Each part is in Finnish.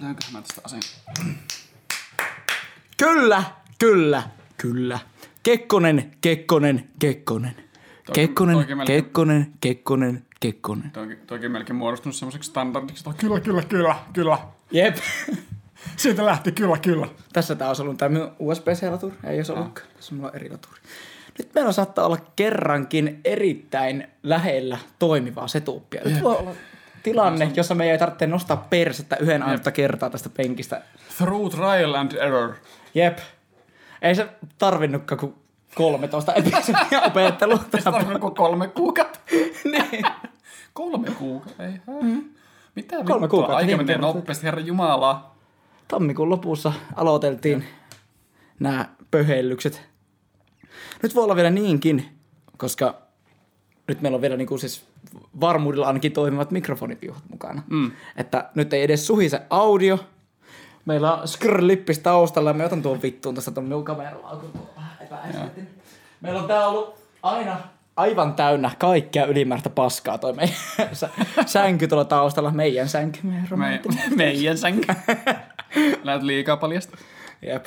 Löyänköhän mä tästä asen? Kyllä, kyllä, kyllä. Kekkonen, Kekkonen, Kekkonen. Kekkonen, toikin melkein- Kekkonen, Kekkonen, Kekkonen. Toikin, toikin melkein muodostunut semmoiseksi standardiksi. että Kyllä, kyllä, kyllä, kyllä. Jep. Siitä lähti kyllä, kyllä. Tässä tää olisi ollut tämä minun USB-C-laturi. Ei olisi ollutkaan. Tässä mulla on eri laturi. Nyt meillä saattaa olla kerrankin erittäin lähellä toimivaa setuppia. Nyt voi olla tilanne, jossa meidän ei tarvitse nostaa persettä yhden ainutta kertaa tästä penkistä. Through trial and error. Jep. Ei se tarvinnutkaan kuin 13 episodia opettelua. Tästä on joku kolme kuukautta. niin. Kolme kuukautta? Ei. Mm. Mitä Kolme vittua? kuukautta, Aika kertaa. nopeasti, herra Jumala. Tammikuun lopussa aloiteltiin nämä pöhellykset. Nyt voi olla vielä niinkin, koska nyt meillä on vielä niinku siis varmuudella ainakin toimivat mikrofonipiuhat mukana. Mm. Että nyt ei edes suhise audio. Meillä on skrlippis taustalla ja mä otan tuon vittuun tästä tuon minun kameralla, kun. Meillä on tää ollut aina aivan täynnä kaikkea ylimääräistä paskaa toi meidän sä- sänky tuolla taustalla. Meidän sänky, meidän Me, meidän sänkä. Lähet liikaa paljasta. Jep.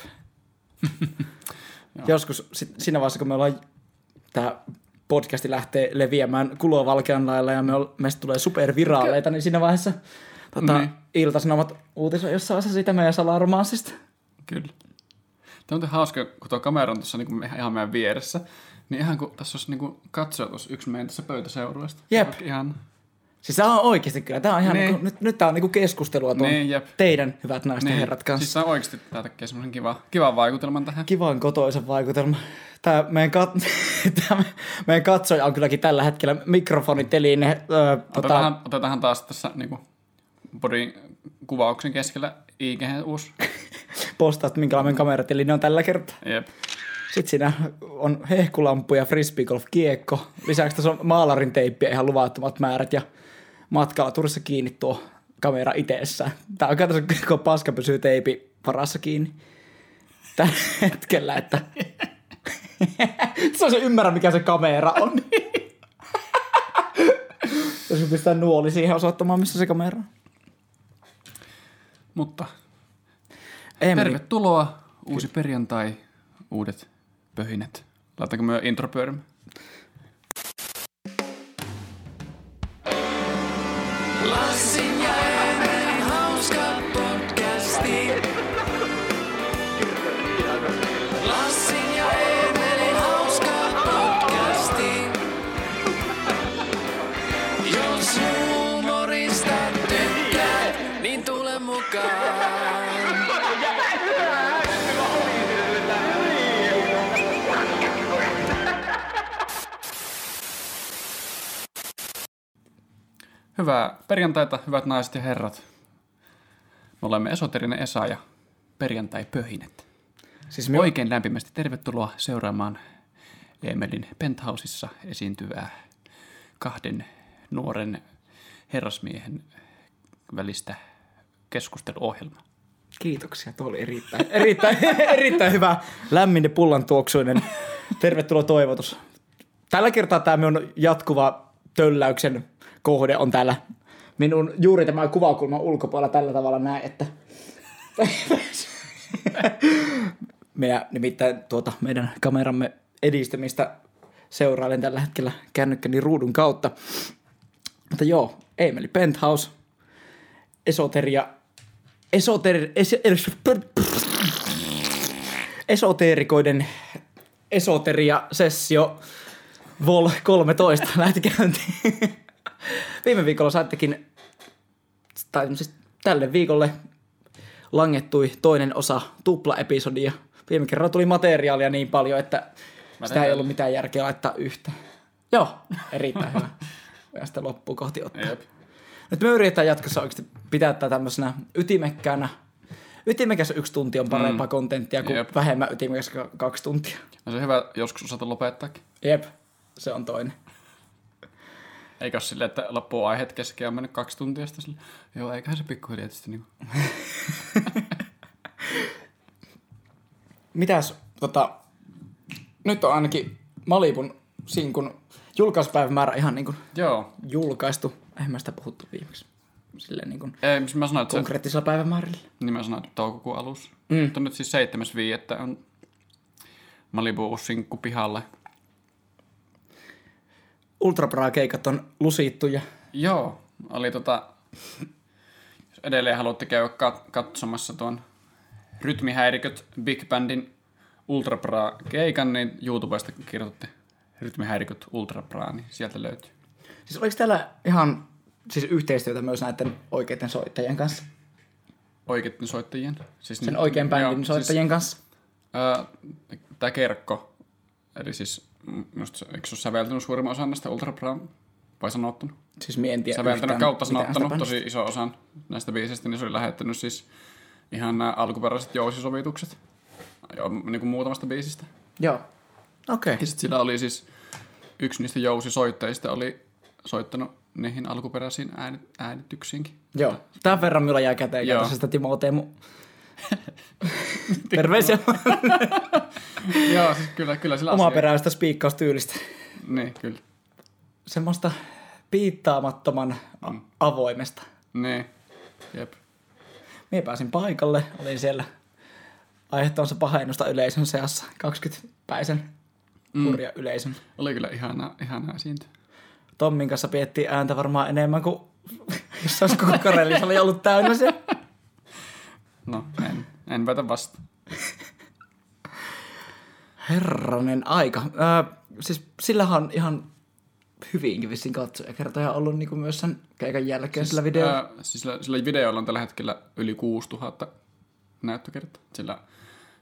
Joskus sit, siinä vaiheessa, kun me ollaan, tämä podcasti lähtee leviämään kulovalkean lailla ja me ol, meistä tulee superviraaleita, niin siinä vaiheessa tota, Niin. Ilta-Sanomat uutisoi jossain vaiheessa siitä meidän salaromanssista. Kyllä. Tämä on hauska, kun tuo kamera on tuossa niin ihan meidän vieressä. Niin ihan kun tässä olisi niin katsoa tuossa yksi meidän tässä pöytäseurueesta. Jep. Ihan. Siis tämä on oikeasti kyllä, tämä on ihan Niin. niinku, nyt, nyt tämä on niinku keskustelua tuon Niin, jep. teidän hyvät naiset ja herrat kanssa. Siis tämä oikeasti tää tekee semmoisen kiva, kivan vaikutelman tähän. kivan kotoisen vaikutelma. Tämä meidän, kat- tämä meidän katsoja on kylläkin tällä hetkellä mikrofoniteline. Öö, tota, Otetaanhan, otetaanhan taas tässä niin bodin kuvauksen keskellä IG uusi. postaat, minkälainen kameratiline on tällä kertaa. Jep. Sitten siinä on hehkulampu ja frisbeegolf kiekko. Lisäksi tässä on maalarin teippiä ihan luvattomat määrät ja matkalla turissa kiinni tuo kamera itsessään. Tää on katsotaan, kun paska pysyy teipi varassa kiinni. Tällä hetkellä, että se on se ymmärrä, mikä se kamera on. Jos pistää nuoli siihen osoittamaan, missä se kamera on. Mutta Emeli, tervetuloa. Uusi perjantai, uudet pöhinät. Laitetaanko me intro pyörimään? Love Hyvää perjantaita, hyvät naiset ja herrat. Me olemme esoterinen Esa ja perjantai-pöhinet. siis me Oikein lämpimästi tervetuloa seuraamaan Emelin penthouseissa esiintyvää kahden nuoren herrasmiehen välistä keskusteluohjelmaa. Kiitoksia, tuo oli erittäin, erittäin, erittäin hyvä, lämmin ja pullan tuoksuinen. Tervetuloa toivotus. Tällä kertaa tämä minun jatkuva tölläyksen kohde on täällä minun juuri tämä kuvakulman ulkopuolella tällä tavalla näin, että meidän, nimittäin tuota, meidän kameramme edistymistä seurailen tällä hetkellä kännykkäni ruudun kautta. Mutta joo, Emeli Penthouse, esoteria, esoter, es, es, esoteerikoiden esoteria-sessio Vol 13 lähti käyntiin. Viime viikolla saittekin, tai siis tälle viikolle langettui toinen osa tupla-episodia. Viime kerralla tuli materiaalia niin paljon, että sitä ei ollut mitään järkeä laittaa yhtä. Joo, erittäin hyvä. Ja sitten loppuun kohti ottaa. Jep. Nyt me yritetään jatkossa oikeasti pitää tätä tämmöisenä ytimekkäänä. Ytimekäs yksi tunti on parempaa mm. kontenttia kuin Jep. vähemmän ytimekäs ka- kaksi tuntia. No se on hyvä joskus osata lopettaakin. Jep, se on toinen. Eikä ole silleen, että loppuu aiheet kesken ja on mennyt kaksi tuntia sitten sille. Joo, eiköhän se pikkuhiljaa tietysti niin Mitäs, tota, nyt on ainakin Malibun sinkun julkaisupäivämäärä ihan niin kuin Joo, julkaistu. Eihän mä sitä puhuttu viimeksi. silleen niin kuin Ei, siis mä sanoin, että se, konkreettisella päivämäärillä. niin mä sanoin, että toukokuun alussa. Mm. Mutta nyt siis 7.5. on Malibu sinkku pihalle. Ultra Bra-keikat on lusittu ja Joo, oli tota, jos edelleen haluatte käydä kat- katsomassa tuon Rytmihäiriköt Big Bandin Ultra Bra keikan, niin YouTubesta kirjoitatte Rytmihäiriköt Ultra Bra, niin sieltä löytyy. Siis oliko täällä ihan siis yhteistyötä myös näiden oikeiden soittajien kanssa? Oikeiden soittajien. Siis Sen oikean bändin soittajien kanssa? Siis, tämä Kerkko, eli siis just, se- eikö se ole säveltänyt suurimman osan näistä Ultra Bra, vai sanottanut? Siis mie en tiedä säveltänyt kautta sanottanut tosi iso osan näistä biisistä, niin se oli lähettänyt siis ihan nämä alkuperäiset jousisovitukset jo, niin kuin muutamasta biisistä. Joo. Okei. Ja sitten sillä oli siis yksi niistä jousisoittajista oli soittanut niihin alkuperäisiin ääni, äänityksiinkin. Joo. Tämän verran minulla jää käteen Joo. sitä Timo Teemu. Terveisiä Joo, siis kyllä, kyllä sillä omaperäistä spiikkaustyylistä. Niin, kyllä. Semmoista piittaamattoman a- avoimesta. Niin, jep. Mie pääsin paikalle, olin siellä aiheuttamassa pahennusta yleisön seassa. 20-päisen hurja yleisön. Oli kyllä ihanaa, ihanaa esiintyä. Tommin kanssa piettiin ääntä varmaan enemmän kuin jos olisi koko Karelissa oli ollut täynnä se. No, en, en väitä vasta. Herranen aika. Öö, siis sillähän on ihan hyvinkin vissiin katsojakertoja ollut niin kuin myös sen keikan jälkeen siis, sillä videolla. Ää, siis sillä, sillä videolla on tällä hetkellä yli 6000 näyttökertaa. Sillä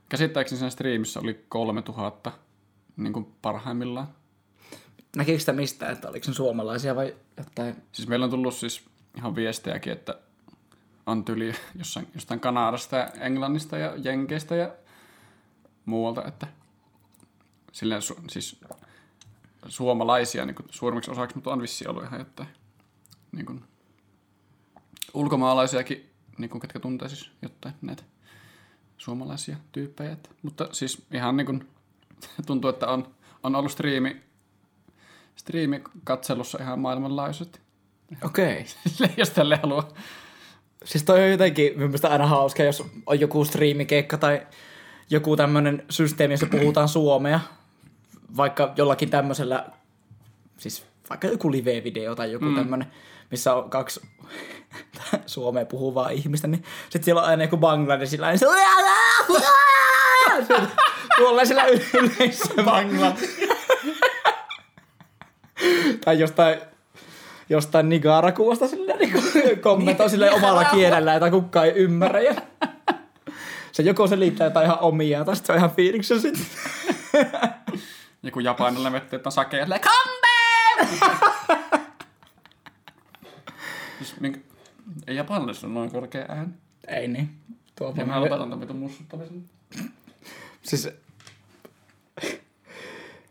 käsittääkseni sen striimissä oli 3000 niin kuin parhaimmillaan. Näkikö sitä mistään, että oliko se suomalaisia vai jotain? Siis meillä on tullut siis ihan viestejäkin, että on tyli jossain, jostain Kanadasta ja Englannista ja Jenkeistä ja muualta, että silleen su, siis suomalaisia niin kuin suurimmaksi osaksi, mutta on vissi ollut ihan jotain niin kuin, ulkomaalaisiakin, niin kuin, ketkä tuntee siis jotain näitä suomalaisia tyyppejä. Että, mutta siis ihan niin kuin, tuntuu, että on, on ollut striimi, striimi katselussa ihan maailmanlaajuisesti. Okei. Silleen, jos tälle haluaa. Siis toi on jotenkin mielestäni aina hauska, jos on joku striimikeikka tai joku tämmöinen systeemi, jossa puhutaan suomea, vaikka jollakin tämmöisellä, siis vaikka joku live-video tai joku mm. tämmöinen, missä on kaksi suomea puhuvaa ihmistä, niin sitten siellä on aina joku bangladesilainen, se tuolla sillä yleisössä Bangladesh. tai jostain jostain Nigarakuvasta silleen niin kommentoi silleen omalla kielellä, jota kukaan ei ymmärrä. Ja se joko selittää jotain ihan omia, tai sitten se on ihan fiiliksen sitten. Joku japanilainen vetti, että on sakea. Silleen, Come siis, minkä... Ei japanilaisessa ole noin korkea ääni. Ei niin. Tuo Ja on mä lopetan tämän vitun mussuttamisen. Siis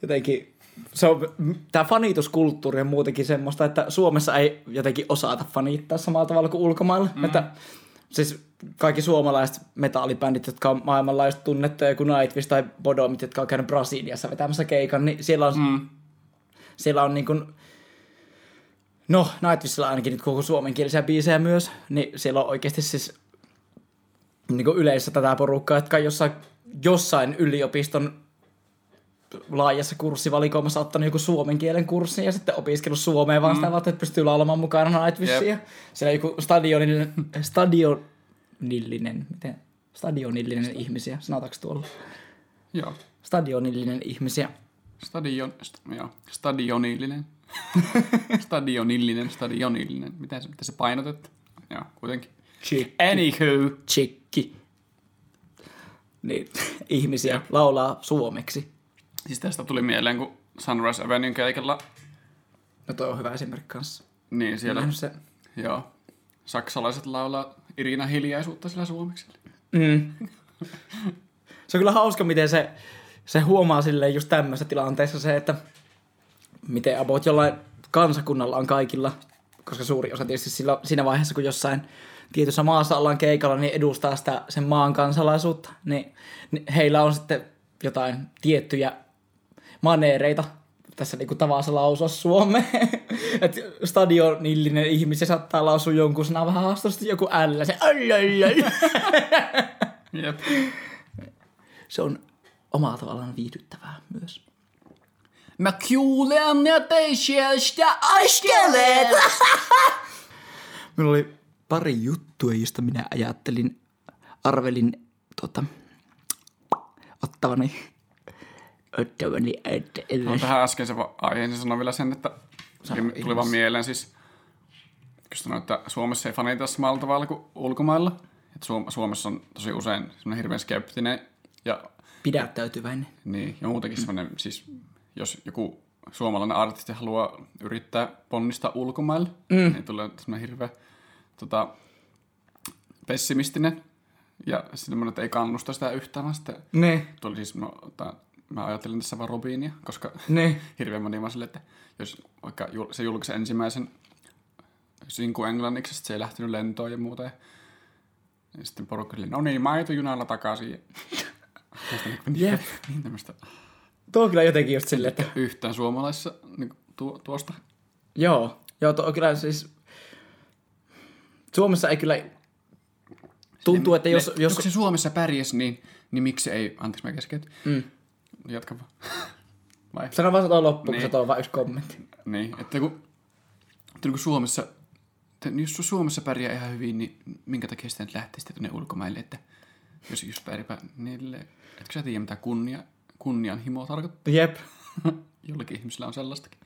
jotenkin se on, tämä fanituskulttuuri on muutenkin semmoista, että Suomessa ei jotenkin osata fanittaa samalla tavalla kuin ulkomailla. Mm. Että, siis kaikki suomalaiset metallibändit, jotka on maailmanlaajuisesti tunnettuja, kuin Nightwish tai Bodomit, jotka on käynyt Brasiliassa vetämässä keikan, niin siellä on, mm. siellä on niin kuin, no Nightwishilla ainakin nyt koko suomenkielisiä biisejä myös, niin siellä on oikeasti siis niin kuin yleisössä tätä porukkaa, jotka on jossain, jossain yliopiston laajassa kurssivalikoimassa ottanut joku suomen kielen kurssin ja sitten opiskellut suomea vaan sitä varten, että pystyy laulamaan mukana Nightwishia. Jep. Siellä joku stadionillinen, stadionillinen, miten? Stadionillinen ihmisiä, sanotaanko tuolla? Joo. Stadionillinen ihmisiä. Stadion, st- joo. Stadionillinen. Stadionillinen, stadionillinen. Miten se, miten se painotet? Joo, kuitenkin. Chick. Anywho. Chikki. Niin, ihmisiä laulaa suomeksi. Siis tästä tuli mieleen, kun Sunrise Avenuen keikalla, No toi on hyvä esimerkki kanssa. niin siellä, Nähnyt se. joo, saksalaiset laulaa Irina hiljaisuutta sillä suomeksi. Mm. se on kyllä hauska, miten se, se huomaa silleen just tämmöisessä tilanteessa se, että miten about jollain kansakunnalla on kaikilla, koska suuri osa tietysti sillä, siinä vaiheessa, kun jossain tietyssä maassa ollaan keikalla, niin edustaa sitä sen maan kansalaisuutta, niin, niin heillä on sitten jotain tiettyjä maneereita tässä niinku tavassa lausua suomeen. että stadionillinen ihminen saattaa lausua jonkun sanan vähän haastavasti, joku ällä, se Jep. Se on omalla tavallaan viihdyttävää myös. Mä kuulen, että ei sieltä askelet. Minulla oli pari juttua, josta minä ajattelin, arvelin tota, ottavani, ottavani, No, että tähän äskeisen aiheeseen sanoin vielä sen, että Sano tuli vaan mieleen siis, kun sanoin, että Suomessa ei fanita samalla tavalla kuin ulkomailla. Että Suom- Suomessa on tosi usein semmoinen hirveän skeptinen ja, pidättäytyväinen. niin, ja muutenkin semmoinen, siis jos joku suomalainen artisti haluaa yrittää ponnistaa ulkomaille, mm. niin tulee semmoinen hirveä tota, pessimistinen ja semmoinen, että ei kannusta sitä yhtään, sitten Ne, tuli siis, no, mä ajattelin tässä vaan Robinia, koska ne. hirveän moni vaan sille, että jos vaikka se julkaisi ensimmäisen sinku englanniksi, se ei lähtenyt lentoon ja muuta. Ja, ja sitten porukka sille, no niin, takaisin. Ja, ja sitten niin, Jep. niin tämmöistä Tuo on kyllä jotenkin just silleen, että yhtään suomalaisessa niin tuo, tuosta. joo, joo, tuo on kyllä siis, Suomessa ei kyllä, tuntuu, että jos, ne, jos Onko se Suomessa pärjäs, niin, niin miksi ei, anteeksi mä keskeytin. Mm. Jatka vaan. Vai? sano vaan se tuo loppu, kun Niin. se tuo vain yksi kommentti. Niin, että kun, että kun Suomessa, että jos Suomessa pärjää ihan hyvin, niin minkä takia sitten lähtee sitten tuonne ulkomaille, että jos just pärjää niille, etkö sä tiedä mitä kunnia, kunnianhimoa tarkoittaa? Jep. Jollakin ihmisillä on sellaistakin.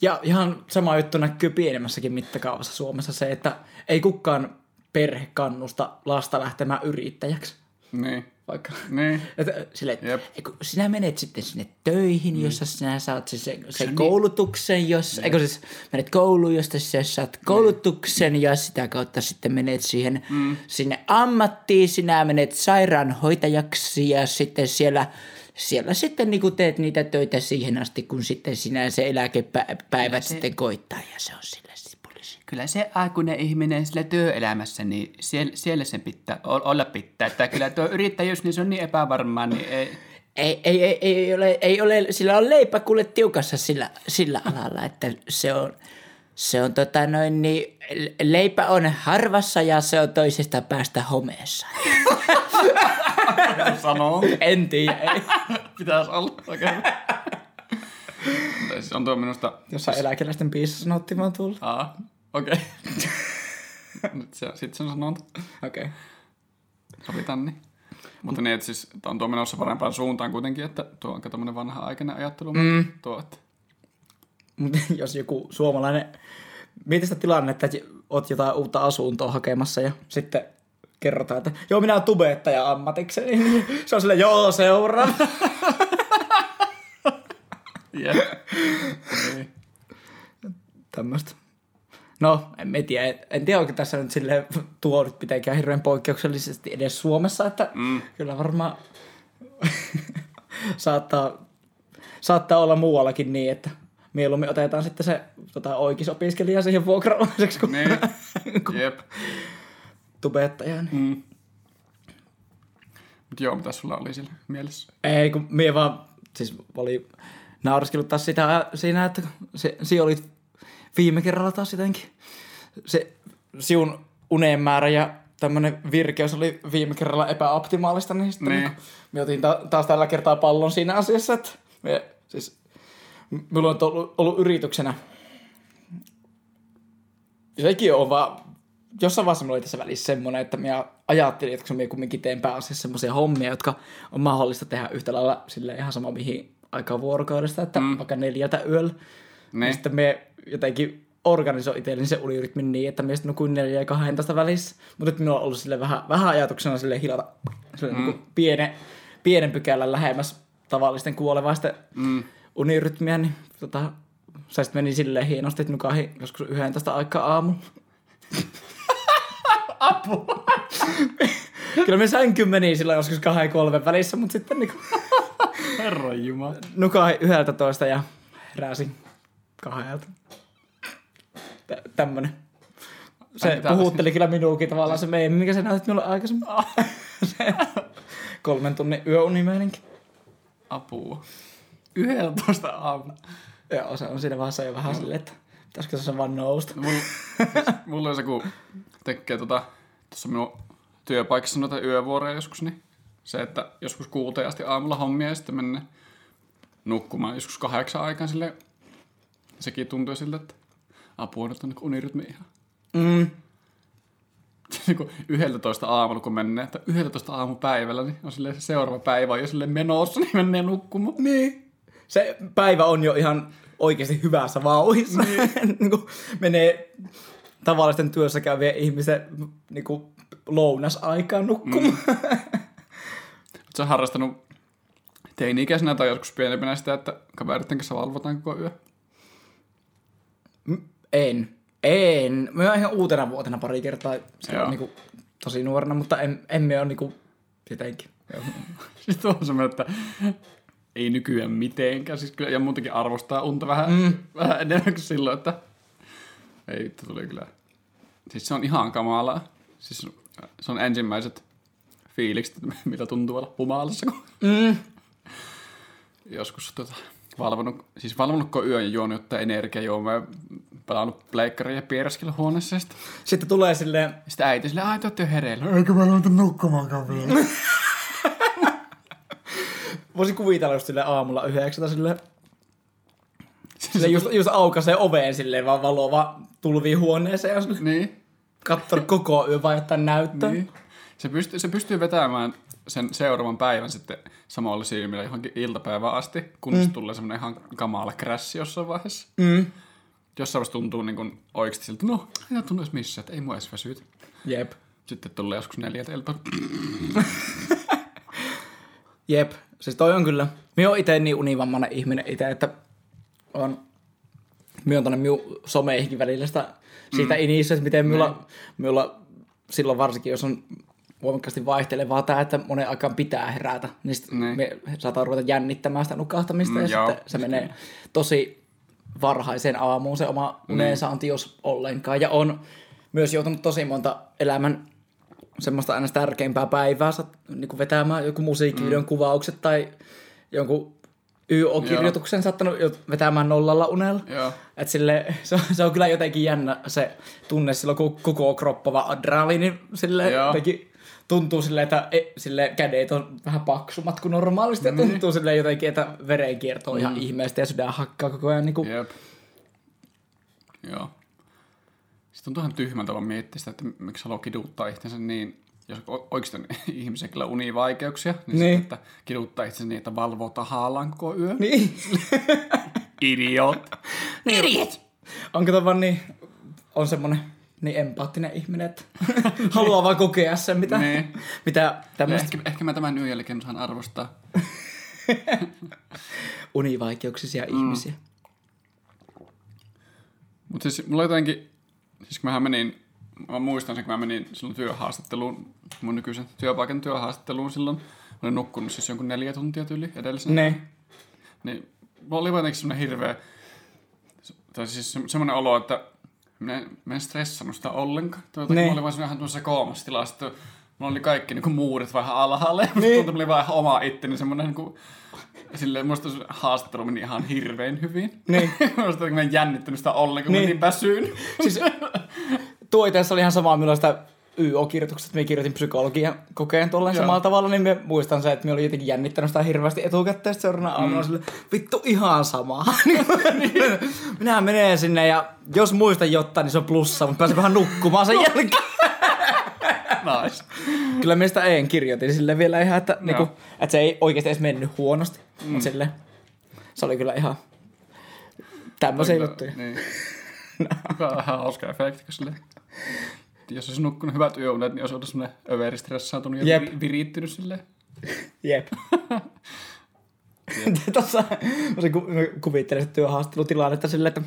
Ja ihan sama juttu näkyy pienemmässäkin mittakaavassa Suomessa se, että ei kukaan perhe kannusta lasta lähtemään yrittäjäksi. Niin, Vaikka niin. Että sille, että Jep. ei kun sinä menet sitten sinne töihin, mm. jossa sinä saat siis se, se niin- koulutuksen, jos, eikö siis menet kouluun, josta sä saat koulutuksen ja sitä kautta sitten menet siihen, mm. sinne ammattiin, sinä menet sairaanhoitajaksi ja sitten siellä, siellä sitten niin teet niitä töitä siihen asti, kun sitten sinä se eläkepäivät se... sitten koittaa ja se on sillä poliisi. Kyllä se aikuinen ihminen sillä työelämässä, niin siellä, siellä sen pitää olla pitää. Että kyllä tuo yrittäjyys, niin se on niin epävarmaa, niin ei... Ei, ei, ei, ei, ole, ei ole, sillä on leipä kuule tiukassa sillä, sillä alalla, että se on, se on tota noin niin, leipä on harvassa ja se on toisesta päästä homeessa. Sanoo. En tiedä, ei. Pitäisi olla oikein. Tai siis on tuo minusta... Jossain eläkeläisten biisissä sanottiin vaan tulla. Aa, okei. Nyt se, sit se on sanonta. Okei. Okay. Sovitaan niin. Mutta niin, että siis on tuo menossa parempaan suuntaan kuitenkin, että tuo on aika tämmönen vanha-aikainen ajattelu. Mm. Tuo, että Mutta jos joku suomalainen, mieti sitä tilannetta, että oot jotain uutta asuntoa hakemassa ja sitten kerrotaan, että joo, minä olen tubettaja ammatikseni. Se on silleen, joo, seuraava. Jep. niin. tämmöistä. No, en mä tiedä. En- tiedä, onko tässä nyt silleen tuo nyt mitenkään hirveän poikkeuksellisesti edes Suomessa, että mm. kyllä varmaan saattaa, saattaa olla muuallakin niin, että mieluummin otetaan sitten se tota, oikeisopiskelija siihen vuokralaiseksi kuin Niin. Jep. tubettajan. Mm. Mm. Mut joo, mitä sulla oli siellä mielessä? Ei, kun mie vaan, siis oli nauriskellut taas sitä siinä, että se, se oli viime kerralla taas jotenkin. Se siun unen määrä ja tämmönen virkeys oli viime kerralla epäoptimaalista, niin sitten Niin. niin. me otin ta- taas tällä kertaa pallon siinä asiassa, että me, siis, mulla on ollut, ollut yrityksenä, sekin on vaan, jossain vaiheessa mulla oli tässä välissä semmoinen, että minä ajattelin, että kun minä kumminkin teen pääasiassa semmoisia hommia, jotka on mahdollista tehdä yhtä lailla sille ihan sama mihin aikaan vuorokaudesta, että mm. vaikka neljältä yöllä. Niin. Ja sitten me jotenkin organisoin itselleni se unirytmin niin, että sitten nukuin neljä ja 12 välissä. Mutta nyt minulla on ollut sille vähän, vähän ajatuksena sille hilata sille mm. niin pienen, pienen pykälän lähemmäs tavallisten kuolevaisten mm. unirytmiä, niin tota, se sitten meni silleen hienosti, että nukahin joskus 11 aikaa aamulla. Apua! Kyllä me sänky meni silloin joskus kahden kolmen välissä, mutta sitten niin Herran jumala. nukahin 11 ja heräsin kahdelta. Tä- tämmönen. Se Ai, puhutteli kyllä minuukin tavallaan se meemi, mikä se näytit minulle aikaisemmin. se kolmen tunnin yöunimeininki. Apua. 11 aamulla. Joo, se on siinä vaiheessa jo vähän silleen, että pitäisikö se vaan nousta. No, mulla, siis, mulla on se, kun tekee tota, tuossa minun työpaikassa noita yövuoroja joskus, niin se, että joskus kuuteen asti aamulla hommia ja sitten mennä nukkumaan joskus kahdeksan aikaan sille sekin tuntui siltä, että apua nyt on niin unirytmi ihan. Mm. niin kuin 11 aamulla, kun menee, että 11 aamupäivällä, niin on silleen se seuraava päivä on jo silleen menossa, niin menee nukkumaan. Niin. Se päivä on jo ihan oikeasti hyvässä vauhissa. niin kuin menee tavallisten työssä käyvien ihmisen niin kuin lounasaikaan nukkumaan. Mm. Sä harrastanut teini-ikäisenä tai joskus pienempänä sitä, että kaveritten kanssa valvotaan koko yö? En. En. Mä ihan uutena vuotena pari kertaa silloin Joo. niin kuin, tosi nuorena, mutta en, emme ole niin kuin, jotenkin. Sitten on semmoinen, että ei nykyään mitenkään. Siis kyllä, ja muutenkin arvostaa unta vähän, mm. vähän enemmän kuin silloin, että ei vittu tuli kyllä. Siis se on ihan kamalaa. Siis se on ensimmäiset fiilikset, mitä tuntuu olla humalassa, kun Mm. joskus tota, valvonut, siis valvonut koko yön ja juonut jotain energiajuomaa ja pelannut pleikkaria ja piereskellyt huoneessa. Ja sitten, Sitten tulee silleen, sitten äiti silleen, ai te hereillä. Eikö mä aloita nukkumaankaan vielä? voisin kuvitella just silleen aamulla yhdeksältä silleen, silleen just, just aukaisee oveen silleen vaan valo vaan tulvii huoneeseen ja niin. katsonut koko yön vaan jotain näyttöä. Niin. Se, pystyy, se pystyy vetämään sen seuraavan päivän sitten samalla silmillä johonkin iltapäivään asti, kunnes mm. tulee semmoinen ihan kamala krässi jossain vaiheessa. Mm. Jossain vaiheessa tuntuu niin kuin oikeasti siltä, no, ei tunnu edes missään, että ei mua edes väsytä. Jep. Sitten tulee joskus neljältä iltaa. Jep. Siis toi on kyllä. Minä oon itse niin univammainen ihminen itse, että on minä on minun someihinkin välillä sitä, siitä mm. inissä, että miten minulla, minulla silloin varsinkin, jos on voimakkaasti vaihtelevaa tämä, että monen aikaan pitää herätä, niin sitten Niin. me saattaa ruveta jännittämään sitä nukahtamista Mm, ja joo. sitten se menee tosi varhaiseen aamuun se oma unensaanti, jos ollenkaan. Ja on myös joutunut tosi monta elämän semmoista aina tärkeimpää päivää niin kuin vetämään joku musiikkivideon mm. kuvaukset tai jonkun YO-kirjoituksen saattanut jo vetämään nollalla unella. Joo. Et sille, se, on, se on kyllä jotenkin jännä se tunne silloin, kun koko kroppava adrenaliini sille Joo. jotenkin tuntuu silleen, että e, sille kädet on vähän paksummat kuin normaalisti. Ja tuntuu silleen jotenkin, että verenkierto on ihan ihmeestä ja sydän hakkaa koko ajan. Niin kuin, Jep. Joo. Sitten tuntuu ihan tyhmältä vaan miettiä sitä, että miksi haluaa kiduttaa itsensä niin, jos oikeasti on ihmisiä kyllä univaikeuksia, niin, Niin. Sitten, että kiduttaa itsensä niin, että valvoo tahallaan koko yö. niin. Idiot. Idiot! On kato vaan niin, on semmonen niin empaattinen ihminen, että haluaa vaan kokea sen, mitä, Niin. mitä tämmöistä Ehkä, ehkä mä tämän yön jälkeen osaan arvostaa. univaikeuksisia mm. ihmisiä. Mutta siis mulla jotenkin, siis kun mähän menin, mä muistan sen, kun mä menin silloin työhaastatteluun, mun nykyisen työpaikan työhaastatteluun silloin, mä olin nukkunut siis jonkun neljä tuntia tyyli edellisenä. Ne. Niin mulla oli jotenkin semmoinen hirveä, tai siis se- semmoinen olo, että minä, en- mä en stressannut sitä ollenkaan. Jotenkin Niin. mä olin vaan ihan tuossa koomassa tilassa, että mulla oli kaikki niin muurit vähän alhaalla, ja musta tuntui, oli vaan ihan oma itteni, semmoinen niin kuin, silleen, musta se haastattelu meni ihan hirveän hyvin. Niin. musta mä en jännittänyt sitä ollenkaan, kun Niin. mä niin väsyin. Siis tuo itse asiassa oli ihan samaa, milloin sitä YO-kirjoitukset, me kirjoitin psykologian kokeen tuolla samalla tavalla, niin me muistan se, että me oli jotenkin jännittänyt sitä hirveästi etukäteen, seuraavana aamuna mm. sille, vittu ihan sama. Minä menen sinne ja jos muistan jotain, niin se on plussa, mutta pääsen vähän nukkumaan sen jälkeen. nice. Kyllä me sitä en kirjoitin sille vielä ihan, että, niinku, että se ei oikeasti edes mennyt huonosti. Mm. Mutta sille, se oli kyllä ihan tämmöisiä juttuja. Niin. Vähän hauska efekti, kun sille, jos olisi nukkunut hyvät yöunet, niin olisi ollut semmoinen överi stressaantunut ja Jep. viri, viriittynyt silleen. Jep. Tuossa mä se ku, kuvittelen sitä työhaastattelutilannetta silleen, että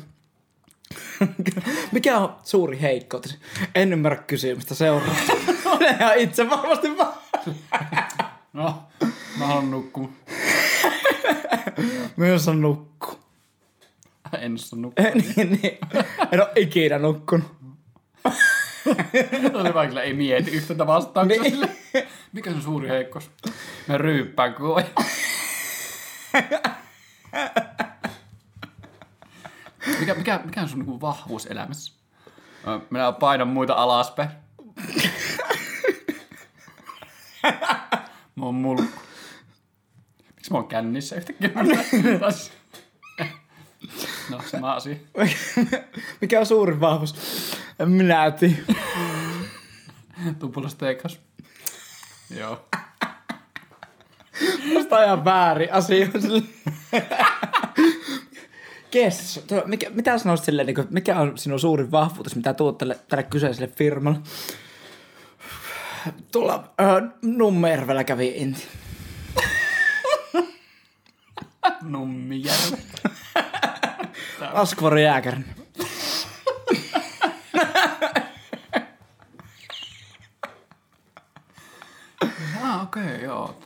mikä on suuri heikkoutesi? En ymmärrä kysymystä seuraa. ja itse varmasti vaan. No, mä haluan nukkua. Myös on nukku. En saa nukkua. niin, niin. En ole ikinä nukkunut. Oli vaan kyllä ei mieti yhtä vastauksia. Niin. Sille. Mikä sun suuri heikkous? Mä ryyppään koko ajan. Mikä, mikä, mikä on sun niinku vahvuus elämässä? Minä painan muita alaspäin. mä oon mulkku. Miksi mä oon kännissä yhtäkkiä? no, sama asia. Mikä on suurin vahvuus? En minä tiedä. Tupulasteekas. Joo. Musta ihan väärin asia. Kes, tuo, mikä, mitä sanoisit silleen, niin kuin, mikä on sinun suurin vahvuus, mitä tuot tälle, tälle kyseiselle firmalle? Tuolla äh, Nummervellä kävi inti. Nummijärve. Askvari Jääkärin. Ah, okei, okay, joo.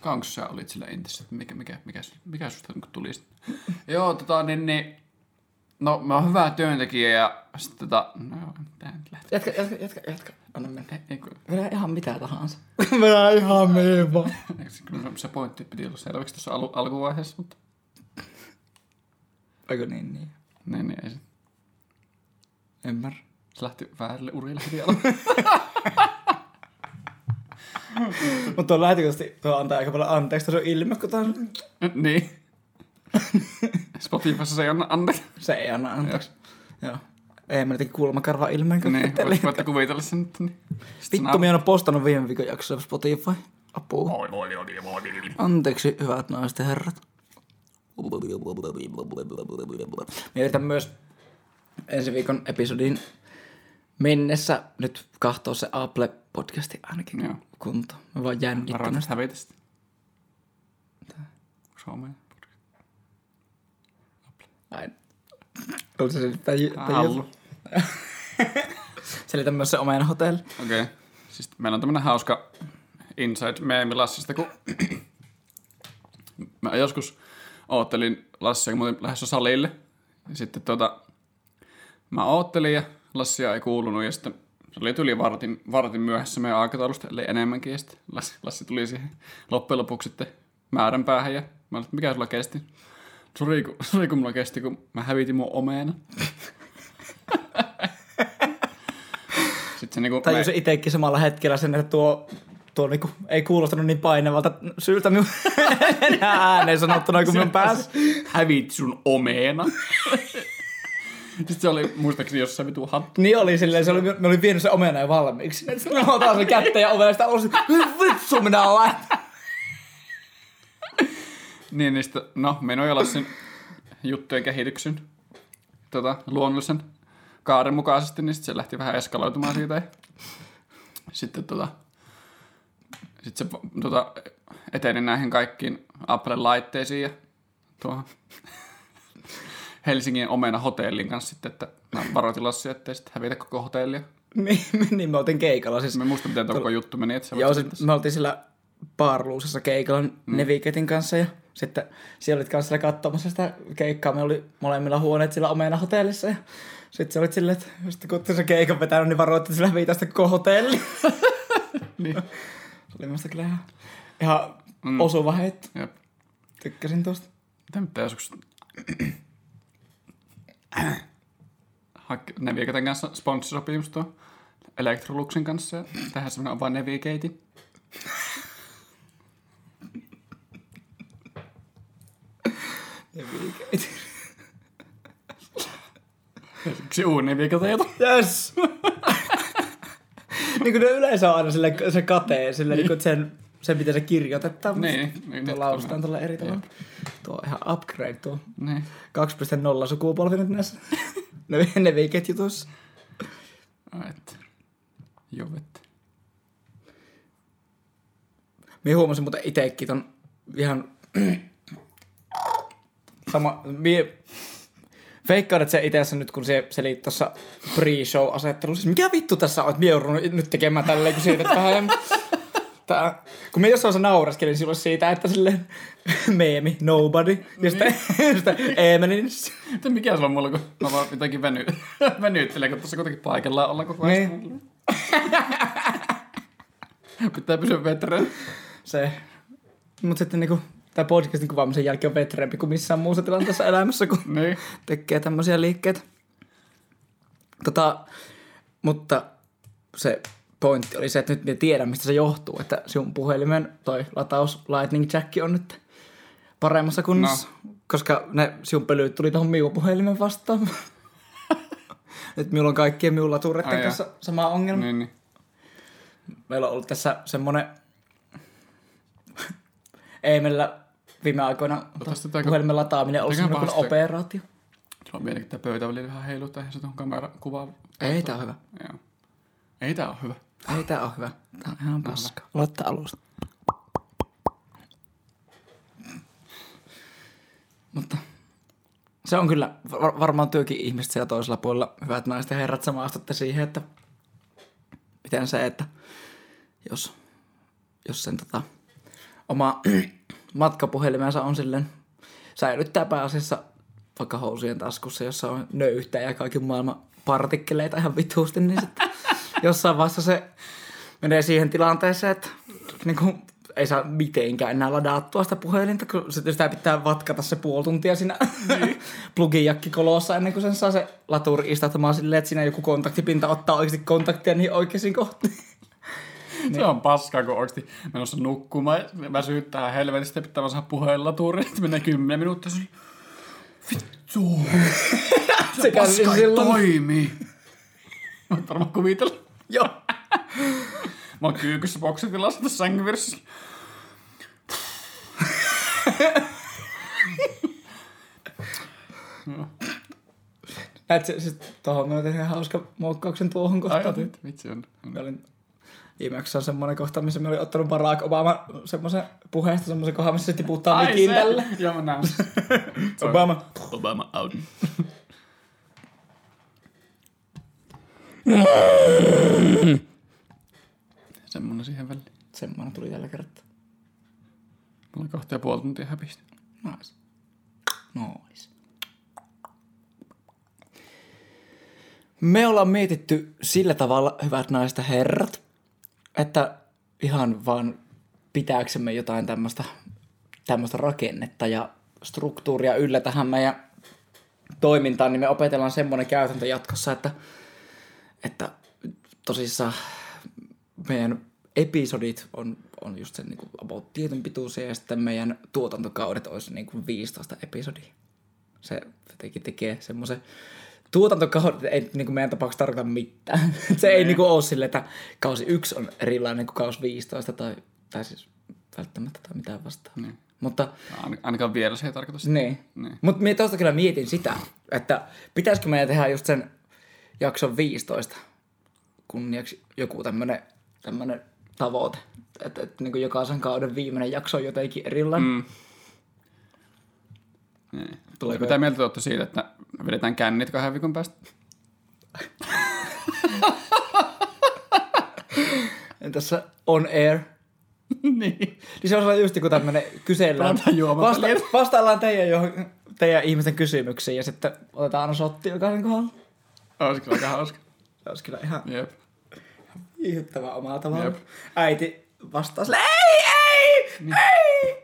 Kauanko sä olit sillä intissä? että Mikä, mikä, mikä, mikä susta niin tuli? sit? joo, tota, niin, niin, no mä oon hyvä työntekijä ja sitten tota, no joo, tää nyt lähtee. Jatka, jatka, jatka, jatka. Anna mennä. Ei, kun, Vedä ihan mitä tahansa. Vedä ihan mihin vaan. kyllä se pointti piti olla selväksi tuossa al- alkuvaiheessa, mutta Eikö niin, niin. niin, niin ei se. Ymmärrä. Se lähti väärille urille heti alkuun. Mutta tuo lähtökohtaisesti tuo antaa aika paljon anteeksi, tuossa on ilme, kun tuo on... niin. Spotifyssa se ei anna anteeksi. Se ei anna anteeksi. Joo. Ei mä jotenkin kulmakarva ilmeen, Niin, voitte kuvitella sen nyt. Niin. Vittu, minä en ole postannut viime viikon jaksoa Spotify. Apua. Anteeksi, hyvät naiset ja herrat. Me yritän myös ensi viikon episodin mennessä nyt kahtoa se Apple-podcasti ainakin Joo. kunto. Mä vaan jännittänyt. Varoitus hävitä sitä. Suomeen. Ai. On se selittää, tai Hallu. Selitä myös se omena hotelli. Okei. Okay. Siis meillä on tämmönen hauska inside meemi Lassista, kun mä joskus oottelin Lassia, kun lähdössä salille. Ja sitten tota, mä oottelin ja Lassia ei kuulunut ja sitten se oli yli vartin, vartin myöhässä meidän aikataulusta, ellei enemmänkin. Ja sitten Lassi, Lassi tuli siihen loppujen lopuksi sitten määränpäähän ja mä olin, että mikä sulla kesti? Sori, kun, sori, kun mulla kesti, kun mä hävitin mun omena. sitten se niinku... Tajusin itsekin samalla hetkellä sen, että tuo, tuo niinku, ei kuulostanut niin painavalta syyltä minun ääneen sanottuna kuin minun päässä. hävit sun omena. Sitten se oli muistaakseni jossain vitu hattu. Niin oli silleen, se oli, me olin vienyt se omena jo valmiiksi. Sitten mä otan sen kätteen ja ovesta ulos. Vittu minä olen. Niin, niin sitten, no, minun ja Lassin juttujen kehityksen tota, luonnollisen kaaren mukaisesti, niin sitten se lähti vähän eskaloitumaan siitä. Ja sitten tota, sit se tota, eteni näihin kaikkiin Apple-laitteisiin ja tuohon Helsingin omena hotellin kanssa sitten, että mä varoitin Lassia, ettei sitten hävitä koko hotellia. Niin, niin mä otin keikalla siis. Mä en muista, miten tuo koko juttu meni, että Joo, sit me oltiin sillä Barluusessa keikalla mm. Neviketin kanssa ja sitten siellä olit kanssa katsomassa sitä keikkaa. Me oli molemmilla huoneet sillä omena hotellissa ja sitten se olit silleen, että sitten kun se keikan vetänyt, niin varoitte sillä viitasta koko hotelli. Niin. Se oli minusta kyllä ihan, ihan mm. osuva heitto. Jep. Tykkäsin tuosta. Mitä pitää joskus... Hak- Navigaten kanssa sponssisopimus tuo Electroluxin kanssa ja tehdään semmoinen vain Navigate. Yksi uusi Navigate. Yes! niin kuin ne yleensä on aina sille, se kate, sille, niin. niin sen, sen mitä se kirjoitetaan. Niin, niin, nyt lausutaan on- tuolla eri tavalla. Tuo on ihan upgrade tuo. Niin. 2.0 sukupolvi nyt näissä ne, ne jutuissa. Ai että. Jovet. Minä huomasin muuten itekin ton ihan sama, mie veikkaan, että se itse nyt, kun se seli tuossa pre-show-asettelussa, siis mikä vittu tässä on, että mie nyt tekemään tälleen, kun siitä, vähän Tää, kun me jossain se nauraskelin silloin siitä, että silleen meemi, nobody, ja sitten, sitten Eemelin. Mutta mikä sulla on mulla, kun mä vaan jotenkin veny, venyttelen, kun tuossa kuitenkin paikallaan olla koko ajan. Niin. Pitää pysyä veteraan. Se. Mut sitten niinku tai podcastin kuvaamisen jälkeen on vetreempi kuin missään muussa tilanteessa elämässä, kun Niin. tekee tämmöisiä liikkeitä. Tota, mutta se pointti oli se, että nyt me tiedän, mistä se johtuu, että sinun puhelimen toi lataus Lightning Jack on nyt paremmassa kunnossa, no. koska ne sinun pölyt tuli tuohon minun puhelimen vastaan. nyt minulla on kaikkien minun latureiden Ai kanssa sama ongelma. Niin, niin. Meillä on ollut tässä semmonen... Ei meillä viime aikoina puhelimen lataaminen ollut semmoinen kuin operaatio. Sulla on tämä pöytä välillä vähän heiluttaa, eihän se tuohon kamera kuvaa. Ei tää on hyvä. Joo. Ei tää ole hyvä. Ei tää on hyvä. Tää on ihan paska. Aloittaa alusta. Mutta se on kyllä var- varmaan työkin ihmiset siellä toisella puolella. Hyvät naiset ja herrat, samastutte siihen, että miten se, että jos, jos sen tota, oma matkapuhelimensa on silleen, säilyttää pääasiassa vaikka housujen taskussa, jossa on nöyhtä ja kaiken maailman partikkeleita ihan vituusti, niin sitten jossain vaiheessa se menee siihen tilanteeseen, että niin kuin, ei saa mitenkään enää ladattua sitä puhelinta, kun sitten sitä pitää vatkata se puoli tuntia siinä niin. plugin jakkikolossa ennen kuin sen saa se laturi istahtumaan silleen, että siinä joku kontaktipinta ottaa oikeasti kontaktia niihin oikeisiin kohtiin. Se on paskaa, kun oikeasti menossa nukkumaan. Väsyttää helvetistä ja pitää vaan saada puheella tuuri. Sitten menee kymmenen minuuttia. Se Vittu. se kävi Paska ei toimi. Voit varmaan kuvitella. Joo. Mä oon kyykyssä boksitilassa tässä sängyn vieressä. Näet se, siis tohon mä tein ihan hauska moukkauksen tuohon Ai kohtaan. otit, vitsi on. Mä olin viimeksi on semmoinen kohta, missä mä olin ottanut Barack Obama semmoisen puheesta semmoisen kohan, missä se tiputtaa Ai mikin tälle. Joo mä näen. Obama. Obama out. Semmonen siihen väliin. Semmoinen tuli tällä kertaa. Mulla on kahta ja puoli tuntia häpistä. Nice. Nois. Me ollaan mietitty sillä tavalla, hyvät naiset ja herrat, että ihan vaan pitääksemme jotain tämmöistä tämmöistä rakennetta ja struktuuria yllä tähän meidän toimintaan, niin me opetellaan semmoinen käytäntö jatkossa, että, että tosissaan meidän episodit on, on just sen niin kuin about tietyn pituisia ja sitten meidän tuotantokaudet olisi niin kuin 15 episodia. Se jotenkin tekee semmoisen tuotantokaudet ei niin kuin meidän tapauksessa tarkoita mitään. se ei niin kuin ole silleen, että kausi yksi on erilainen kuin kausi 15 tai, tai siis välttämättä tai mitään vastaan. Niin. Mutta Ain- Ainakaan vielä se ei tarkoita sitä. niin. Niin. Mutta minä tuosta kyllä mietin sitä, että pitäisikö meidän tehdä just sen jakson 15 kunniaksi joku tämmönen, tämmönen tavoite. Että, että niin jokaisen kauden viimeinen jakso on jotenkin erilainen. Mm. Niin. Tuleeko- Mitä mieltä te olette siitä, että vedetään kännit kahden viikon päästä? Tässä on air. niin. Niin se on sellainen just joku tämmönen kysellään. Vasta, vastaillaan teidän, johon, teidän ihmisten kysymyksiin ja sitten otetaan aina sotti jokaisen kohdalla. Olisi kyllä aika hauska. Se olisi kyllä ihan Jep. viihyttävä omalla tavalla. Jep. Äiti vastaa sille, ei, ei, Niin. ei.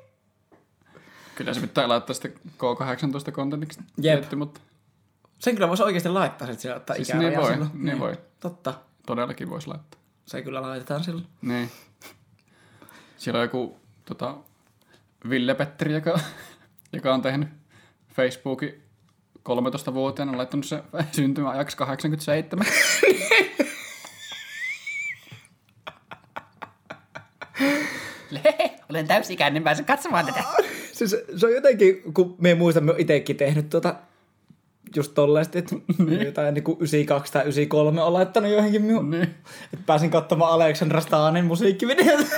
Kyllä se pitää laittaa sitten K18 kontentiksi Jep. tietty, mutta Sen kyllä voisi oikeasti laittaa sit siellä, ottaa Siis niin voi, silloin. niin voi. Totta. todellakin voisi laittaa. Se kyllä laitetaan silloin. Niin. Siellä on joku tota, Ville Petteri, joka, joka on tehnyt Facebookin 13-vuotiaana, on laittanut se syntymäajaksi 87. Olen täysikäinen, pääsen katsomaan tätä. Siis se on jotenkin, kun me muistan, me itsekin tehnyt tuota just tolleesti, että niin. jotain niin kuin 92 tai 93 on laittanut johonkin minun. niin. Että pääsin katsomaan Aleksandra Staanin musiikkivideota.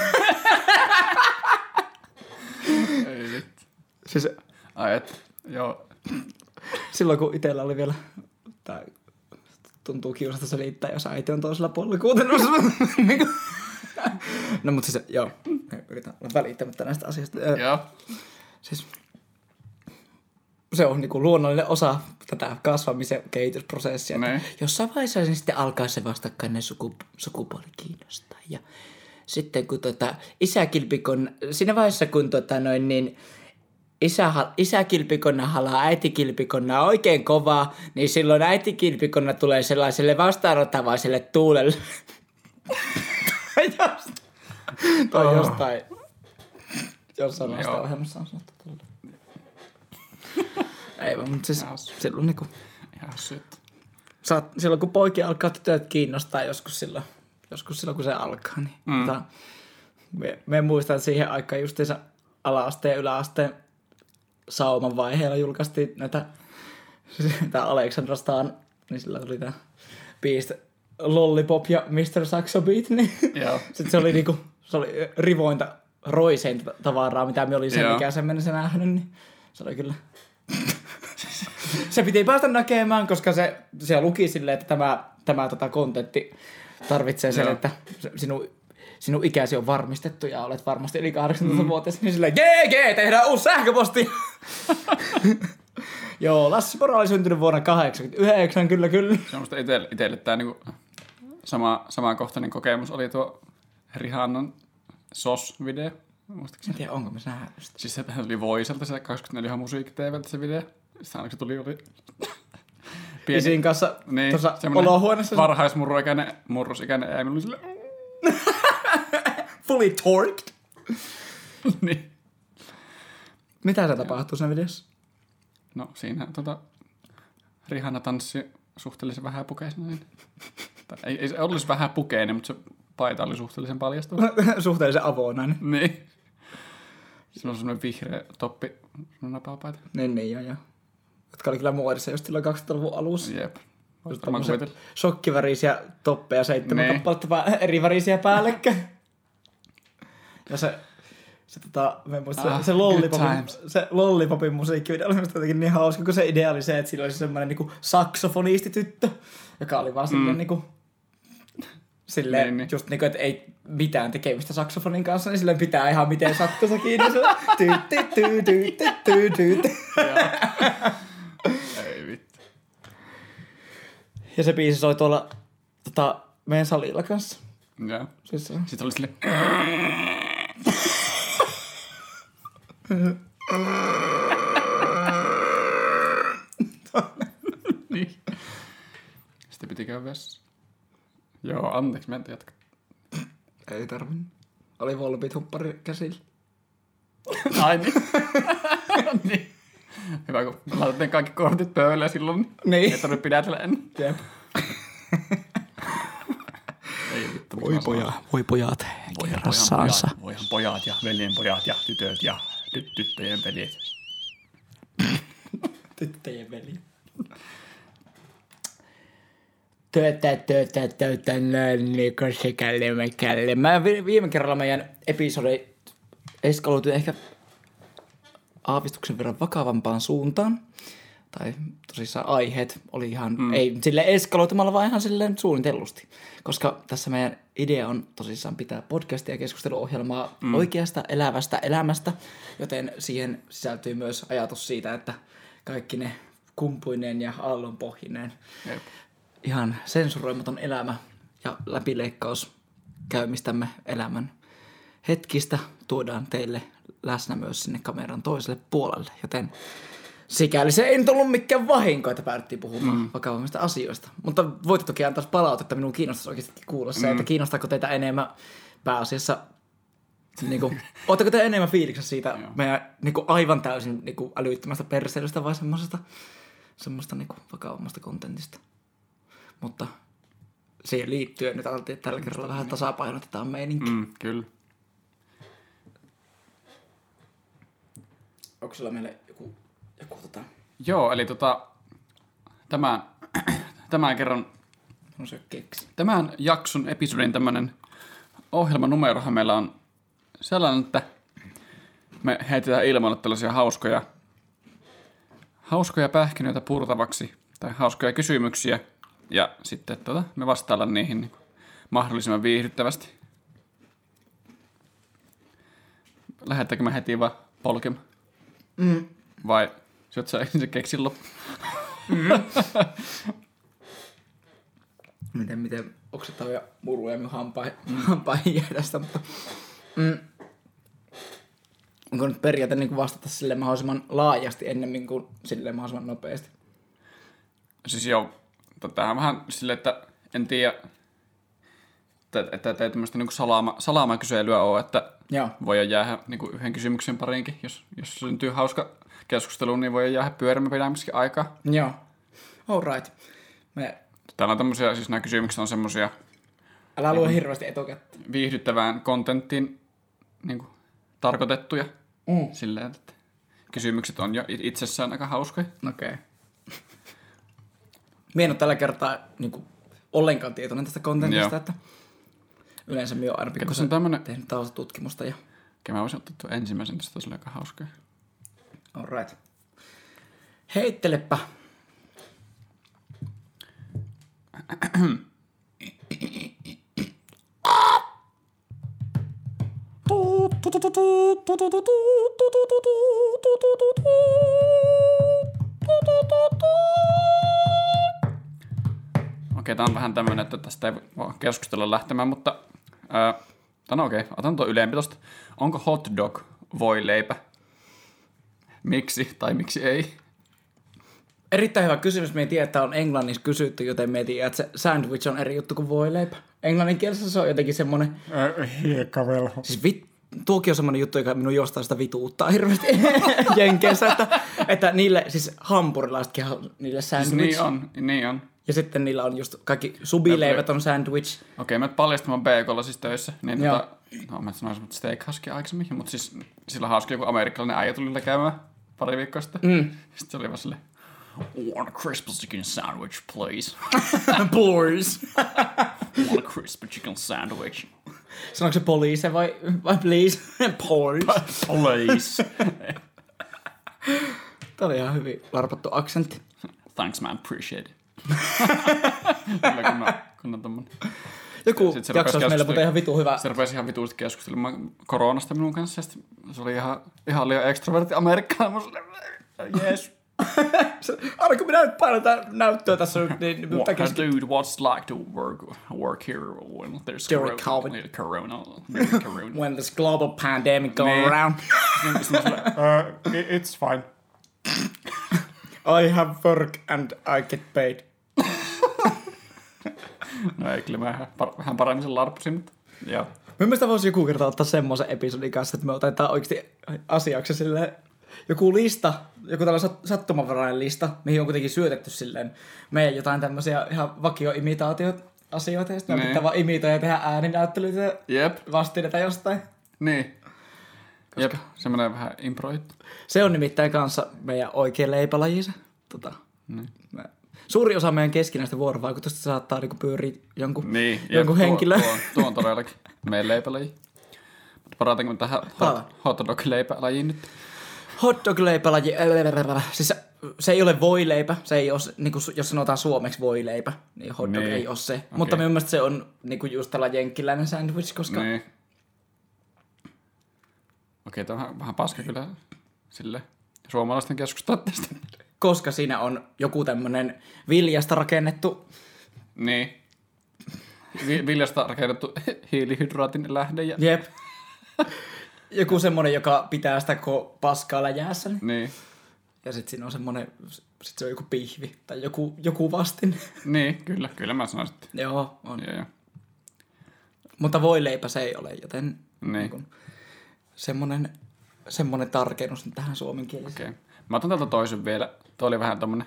Ei vittu. siis Ai et, joo. Silloin kun itsellä oli vielä, tai tuntuu kiusata selittää, jos äiti on toisella puolella. Niin kuin- no mutta siis, joo, yritän olla välittämättä näistä asioista. Joo. Siis se on niinku luonnollinen osa tätä kasvamisen kehitysprosessia. että Niin. Jossain vaiheessa sen sitten alkaa se vastakkainen suku, sukupuoli kiinnostaa. Ja sitten kun tota, isäkilpikon, siinä vaiheessa kun tota noin niin, isä, isäkilpikonna halaa äitikilpikonna oikein kovaa, niin silloin äitikilpikonna tulee sellaiselle vastaanottavaiselle tuulelle. tai jos, tai jostain, jossain ohjelmassa on sanottu tuolla. Ei vaan, mutta siis silloin niinku, Ihan syt. saat, silloin kun poikia alkaa tytöt kiinnostaa joskus silloin, joskus silloin kun se alkaa, niin mm. tota, me, me muistan siihen aikaan justiinsa ala-asteen ja yläasteen sauman vaiheella julkaistiin näitä tämä Aleksandra Stan, niin sillä tuli tämä biisi Lollipop ja Mr. Saxo Beat, niin Joo. sitten se oli niinku, se oli rivointa roiseinta tavaraa, mitä me oli sen Joo. ikäisen mennessä nähnyt, niin se oli kyllä se piti päästä näkemään, koska se, se luki silleen, että tämä, tämä tota kontentti tarvitsee sen, Joo. että sinun, sinun ikäsi on varmistettu ja olet varmasti yli 18-vuotias, niin silleen GG, tehdään uusi sähköposti! Joo, Lassi Pora oli syntynyt vuonna 89, kyllä kyllä. Semmoista itselle, itselle tämä niinku sama, samankohtainen kokemus oli tuo Rihannan SOS-video. Muistaakseni? En tiedä, onko me nähnyt sitä. Siis se oli Voiselta se 24 musiikki TVltä se video. Sitten se tuli, oli Isin kanssa niin, tuossa olohuoneessa varhaismurroikäinen, murrosikäinen Emil oli sille, fully torqued. niin. Mitä se tapahtuu siinä videossa? No siinä tota, Rihanna tanssi suhteellisen vähän pukeisena. Niin. Tai ei, ei, se olisi vähän pukeinen, mutta se paita oli suhteellisen paljastuva. Suhteellisen avonainen. niin. Sillä on semmoinen vihreä toppi, semmoinen napapaita. Niin, niin, joo, joo. Jotka oli kyllä muodissa just silloin 2000-luvun alussa. Jep. Varmaan kuvitella. shokkivärisiä toppeja, seitsemän Niin. kappaletta eri värisiä päällekkäin. Ja se, se, tota, mä muista, Ah, se, lollipopin, se lollipopin musiikkivideo oli minusta jotenkin niin hauska, kun se idea oli se, että sillä oli semmoinen niinku saksofonistityttö, joka oli vaan silleen mm. niinku, silleen, Niin, niin, niin. niin. just niinku, että ei mitään tekemistä saksofonin kanssa, niin silleen pitää ihan miten sattuisa kiinni. Se ty, ty, ty, ty, ty, ty, ty, ty. Ei vittu. Ja se biisi soi tuolla tota, meidän salilla kanssa. Joo. Siis Sitten oli sille... niin. Sitten piti käydä vessassa. Joo, anteeksi, mä en jatka. ei tarvinnut. Oli volpit huppari käsillä. Ai niin. niin. Hyvä, kun laitettiin kaikki kortit pöydälle silloin. Niin. Ei tarvitse pidätellä ennen. Jep. Ei vittu. Voi poja, voi pojat, kerrassaansa. Pojat, voihan pojat ja veljen pojat ja tytöt ja ty- tyttöjen veljet. Tyttöjen. Töötä, töötä, töötä, niin kuin se källe, källe. Mä vi- viime kerralla meidän episodi eskaloitui ehkä aavistuksen verran vakavampaan suuntaan. Tai tosissaan aiheet oli ihan, mm. ei sille eskaloitumalla, vaan ihan silleen suunnitellusti. Koska tässä meidän idea on tosissaan pitää podcastia ja keskusteluohjelmaa mm. oikeasta elävästä elämästä, joten siihen sisältyy myös ajatus siitä, että kaikki ne kumpuineen ja aallonpohjineen Jep. ihan sensuroimaton elämä ja läpileikkaus käymistämme elämän hetkistä tuodaan teille läsnä myös sinne kameran toiselle puolelle. Joten sikäli se ei nyt ollut mikään vahinko, että päädyttiin puhumaan mm. vakavammista asioista. Mutta voitte toki antaa palautetta, minun kiinnostaisi oikeasti kuulla se, mm. että kiinnostaako teitä enemmän pääasiassa niin kuin, ootteko te enemmän fiiliksessä siitä meidän niin kuin, aivan täysin niin kuin, älyttömästä perseilystä vai semmoisesta, semmoista niin kuin, vakavammasta kontentista? Mutta siihen liittyen nyt että tällä kerralla vähän tasapainotetaan meininki. Mm, kyllä. Onko sulla meille joku, tota, Joo, eli tota, tämän, tämän kerran, on se keksi? tämän jakson episodin tämmönen ohjelmanumerohan meillä on sellainen, että me heitetään ilmoille tällaisia hauskoja, hauskoja pähkinöitä purtavaksi tai hauskoja kysymyksiä ja sitten tota, me vastaillaan niihin niin mahdollisimman viihdyttävästi. Lähettääkö me heti vaan polkemaan? Mm. Vai syöt sä ensin keksin loppu? miten, miten oksettavia muruja minun hampaihin, hampaihin tästä, mutta mm, onko nyt periaate niin vastata sille mahdollisimman laajasti ennemmin kuin sille mahdollisimman nopeasti? Siis joo, tämähän vähän silleen, että en tiedä, että, että ei tämmöistä niin salama, salamakyselyä ole, että Joo. voi jäädä niin kuin yhden kysymyksen pariinkin. Jos, jos syntyy hauska keskustelu, niin voi jäädä pyörimään pidemmäksikin aikaa. Joo. All right. Me, Täällä on tämmöisiä, siis nämä kysymykset on semmoisia älä lue hirveästi etukäteen. viihdyttävään kontenttiin niin kuin, tarkoitettuja. Mm. Silleen, että kysymykset on jo it- itsessään aika hauskoja. Okei. Okay. Mie en ole tällä kertaa niin kuin, ollenkaan tietoinen tästä kontentista, Joo. että yleensä minä olen aina pikkusen tämmönen, tehnyt taustatutkimusta ja okei mä voisin ottaa tuon ensimmäisen, tästä olisi aika hauskoja. All right. Heittelepä. Okei, tää on vähän tämmönen, että tästä ei voi keskustella lähtemään, mutta ää, tää on okei, otan tuon ylempi tosta. Onko hot dog voileipä? Miksi tai miksi ei? Erittäin hyvä kysymys. Me ei tiedä, että on englannissa kysytty, joten me ei tiedä, että sandwich on eri juttu kuin voileipä. Englannin kielessä se on jotenkin semmoinen... Hiekkavelho. Siis vit, tuokin on semmoinen juttu, joka minun jostain sitä vituuttaa hirveästi Jenkeissä, että, että niille, siis hampurilaisetkin on niille sandwich. Siis niin on, niin on. Ja sitten niillä on just kaikki subileivät on sandwich. Okei, mä paljastamaan BKlla siis töissä, niin Joo. tota, no mä sanoisin, että steakhousekin aikaisemmin, mutta siis sillä hauska joku amerikkalainen äijä tuli käymään pari viikkoa sitten. Mm. Sitten se oli vaan silleen, one crispy chicken sandwich, please. Boys. One crispy chicken sandwich, Sanoiko se poliise vai, vai please? Boys. please. Tämä oli ihan hyvin larpattu aksentti. Thanks man, appreciate it. Kyllä kun on, kun on tommonen. Joku olisi meillä keskustelemaan- muuten ihan vitu hyvä. Se rupesi ihan vituusti keskustelemaan koronasta minun kanssa. Se oli ihan, ihan liian extrovertti amerikkalainen. Mä silleen, Yes. Aina kun minä nyt painetaan näyttöä tässä niin pitää What, keskittyä. dude, what's like to work work here when there's During corona? COVID. Corona. corona. When this global pandemic going Niin. around. Uh, it's fine. I have work and I get paid. No ei, kyllä mä vähän, par- vähän paremmin sen larppusin, mutta joo. Mielestäni voisi joku kerta ottaa semmoisen episodin kanssa, että me otetaan oikeasti asiaksi sille joku lista, joku tällainen sat- sattumanvarainen lista, mihin on kuitenkin syötetty silleen meidän jotain tämmöisiä ihan vakioimitaatiot asioita, ja sitten Niin. pitää vaan imitoida ja tehdä ääninäyttelyitä ja Jep, vastineita jostain. niin. Jep, semmoinen vähän impro juttu. Se on nimittäin kanssa meidän oikea leipälaji se. Tota, Niin. me, suuri osa meidän keskinäistä vuorovaikutusta saattaa niinku pyöriä jonkun, Niin, jonkun tuo, henkilön. Tuo, tuo, on todellakin meidän leipälaji. Parataanko me tähän hot, dog leipälajiin nyt? Hot dog leipälaji, siis se, ei ole voileipä, se ei ole, niin kuin, jos sanotaan suomeksi voileipä, niin hot dog Niin. ei ole se. Okei. Mutta minun mielestä se on niin kuin just tällainen jenkkiläinen sandwich, koska Niin. Okei, tämä on vähän, vähän paska kyllä sille suomalaisten keskustella tästä. Koska siinä on joku tämmöinen viljasta rakennettu, Niin. Vi- viljasta rakennettu hiilihydraatin lähde ja... jep, joku semmoinen, joka pitää sitä koko paskaa läjäässä. niin- Niin. Ja sitten siinä on semmoinen, sit se on joku pihvi tai joku, joku vastin. Niin, kyllä, kyllä mä sanoisin. Joo, on. Joo, joo. Mutta voileipä se ei ole, joten Niin. niin kuin, semmoinen, semmoinen tarkennus tähän suomen kieliseen. Okei. Mä otan tältä toisen vielä. Tuo oli vähän tommonen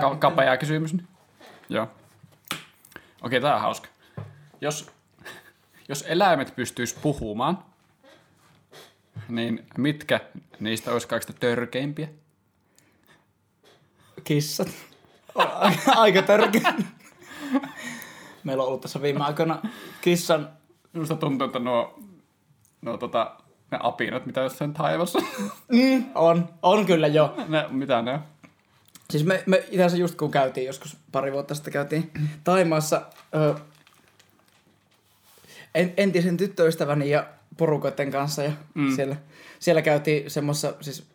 ka- kapea kysymys. Joo. Okei, tää on hauska. Jos, jos eläimet pystyis puhumaan, niin mitkä niistä olisi kaikista törkeimpiä? Kissat. Aika- Aika törkeä. Meillä on ollut tässä viime aikoina kissan... Minusta tuntuu, että nuo, nuo tota, ne apinat, mitä jossain taivassa. Mm, on, on kyllä jo. ne, mitä ne on? Siis me, me itse asiassa just kun käytiin joskus pari vuotta sitten käytiin Taimaassa ö, en, entisen tyttöystäväni ja porukoiden kanssa ja mm. siellä, siellä käytiin semmoissa siis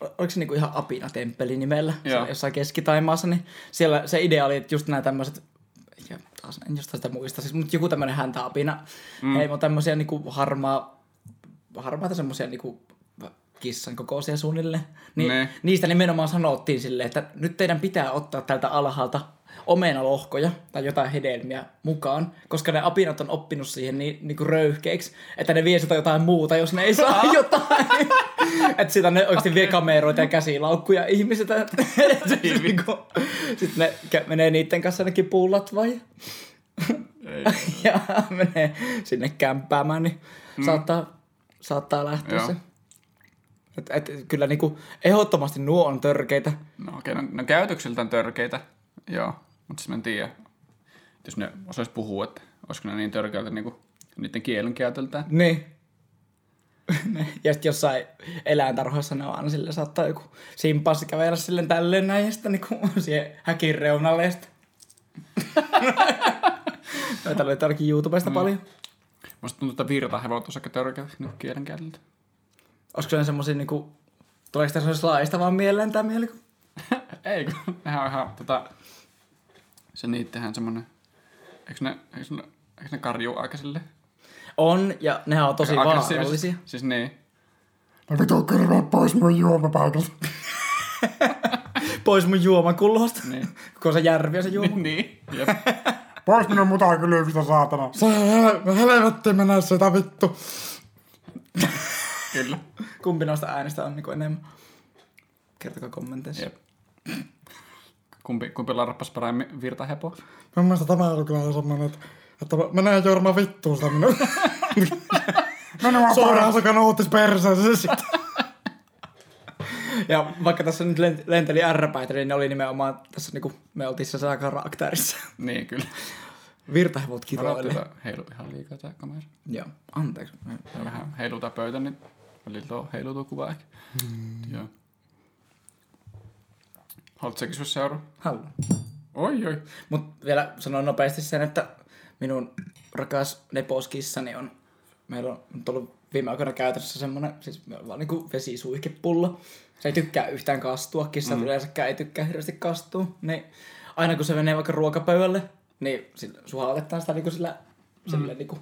oliko se niinku ihan Apina-temppeli nimellä Joo. Jossain Keski-Taimaassa, niin siellä se idea oli, että just nämä tämmöiset, taas en jostain sitä muista, siis, mutta joku tämmöinen häntä Apina, mm. heimo tämmöisiä niinku harmaa, harmaita semmoisia niinku kissan kokoisia suunnilleen. Niin Ne. niistä nimenomaan sanottiin silleen, että nyt teidän pitää ottaa tältä alhaalta omenalohkoja tai jotain hedelmiä mukaan, koska ne apinat on oppinut siihen niin, niin kuin röyhkeiksi, että ne vie sitä jotain muuta, jos ne ei saa jotain. että sitä ne oikeasti vie kameroita ja käsilaukkuja ihmisiltä. niinku, Sitten ne menee niiden kanssa ainakin puullatvaan ja, ja menee sinne kämppäämään, niin mm. saattaa, saattaa lähteä Joo. se. Et, et, kyllä niinku, ehdottomasti nuo on törkeitä. No okay, no, no käytöksiltään törkeitä, joo. Mutta siis mä en tiedä, jos ne osais puhua, että olisiko ne niin törkeitä niinku niiden kielenkäytöltään. Niin. Ne. ja sitten jossain eläintarhoissa ne on aina sille saattaa joku simpanssi kävellä silleen tälleen näin ja sitten niinku siihen häkin reunalle ja sitten... Noita löytyy ainakin YouTubesta mm. paljon. Musta tuntuu, että virtahevot on aika törkeitä niinku kielenkäytöltä. Olisiko ne semmosia niinku... Tuleeko tässä laista vaan mieleen tää mielikuva? Ei, kun nehän on ihan tota... Se niittehän semmonen... Eikö ne, eikö ne, eikö ne karjuu aika sille? On, ja nehän on tosi vaarallisia. Siis niin. No vitu kyllä pois mun juomapaikalta. Pois mun juomakulhosta. Niin. Kun se järvi ja se juoma. niin. Jep. Pois minun mutakylvystä, saatana. Sä helvetti mennä sitä vittu. Kyllä. Kumpi noista äänistä on niinku enemmän? Kertokaa kommenteissa. Jep. Kumpi, kumpi larppas paremmin virtahepoa? Mun mielestä tämä on kyllä semmonen, että, että menee Jorma vittuun sitä minun. Minua suoraan se kanootis perseessä sitten. Ja vaikka tässä nyt lent- lenteli ärräpäitä, niin ne oli nimenomaan tässä niinku, me oltiin tässä karakterissa. Niin, kyllä. Virtahevot että heilu ihan liikaa tää kamera. Joo, anteeksi. Ja vähän heilutaa pöytä, niin välillä tuo heilutuu kuva ehkä. Mm. Joo. Haluatko säkin sun seuraa? Haluan. Oi, oi. Mut vielä sanon nopeasti sen, että minun rakas neposkissani on, meillä on nyt ollut viime aikoina käytössä semmonen, siis meillä on vaan niinku vesisuihkepullo. Se ei tykkää yhtään kastua, kissat mm. yleensäkään ei tykkää hirveästi kastua. Niin aina kun se menee vaikka ruokapöydälle, niin sillä suhalletaan sitä niinku sillä, sillä niinku,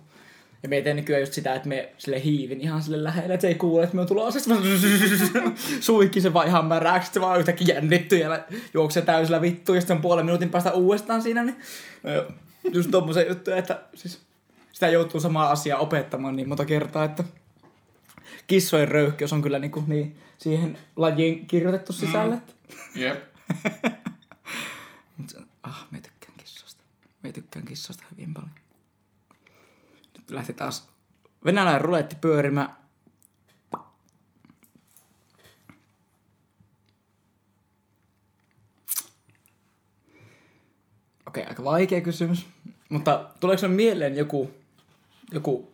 ja me teen nykyään just sitä, että me sille hiivin ihan sille lähelle, että se ei kuule, että me on tulossa. Sitten mä suihkin se vaan ihan märäksi, sitten se vaan yhtäkkiä jännittyy ja juoksee täysillä vittu, ja sitten on puolen minuutin päästä uudestaan siinä. Niin, no joo, just tommosen juttu, että siis sitä joutuu samaa asiaa opettamaan niin monta kertaa, että kissojen röyhkeys on kyllä niinku niin siihen lajiin kirjoitettu sisälle. Mm. Jep. Ah, me tykkään kissoista. Me tykkään kissoista hyvin paljon. Lähti taas venäläinen ruletti pyörimään. Okei, aika vaikea kysymys. Mutta tuleeko sinulle mieleen joku, joku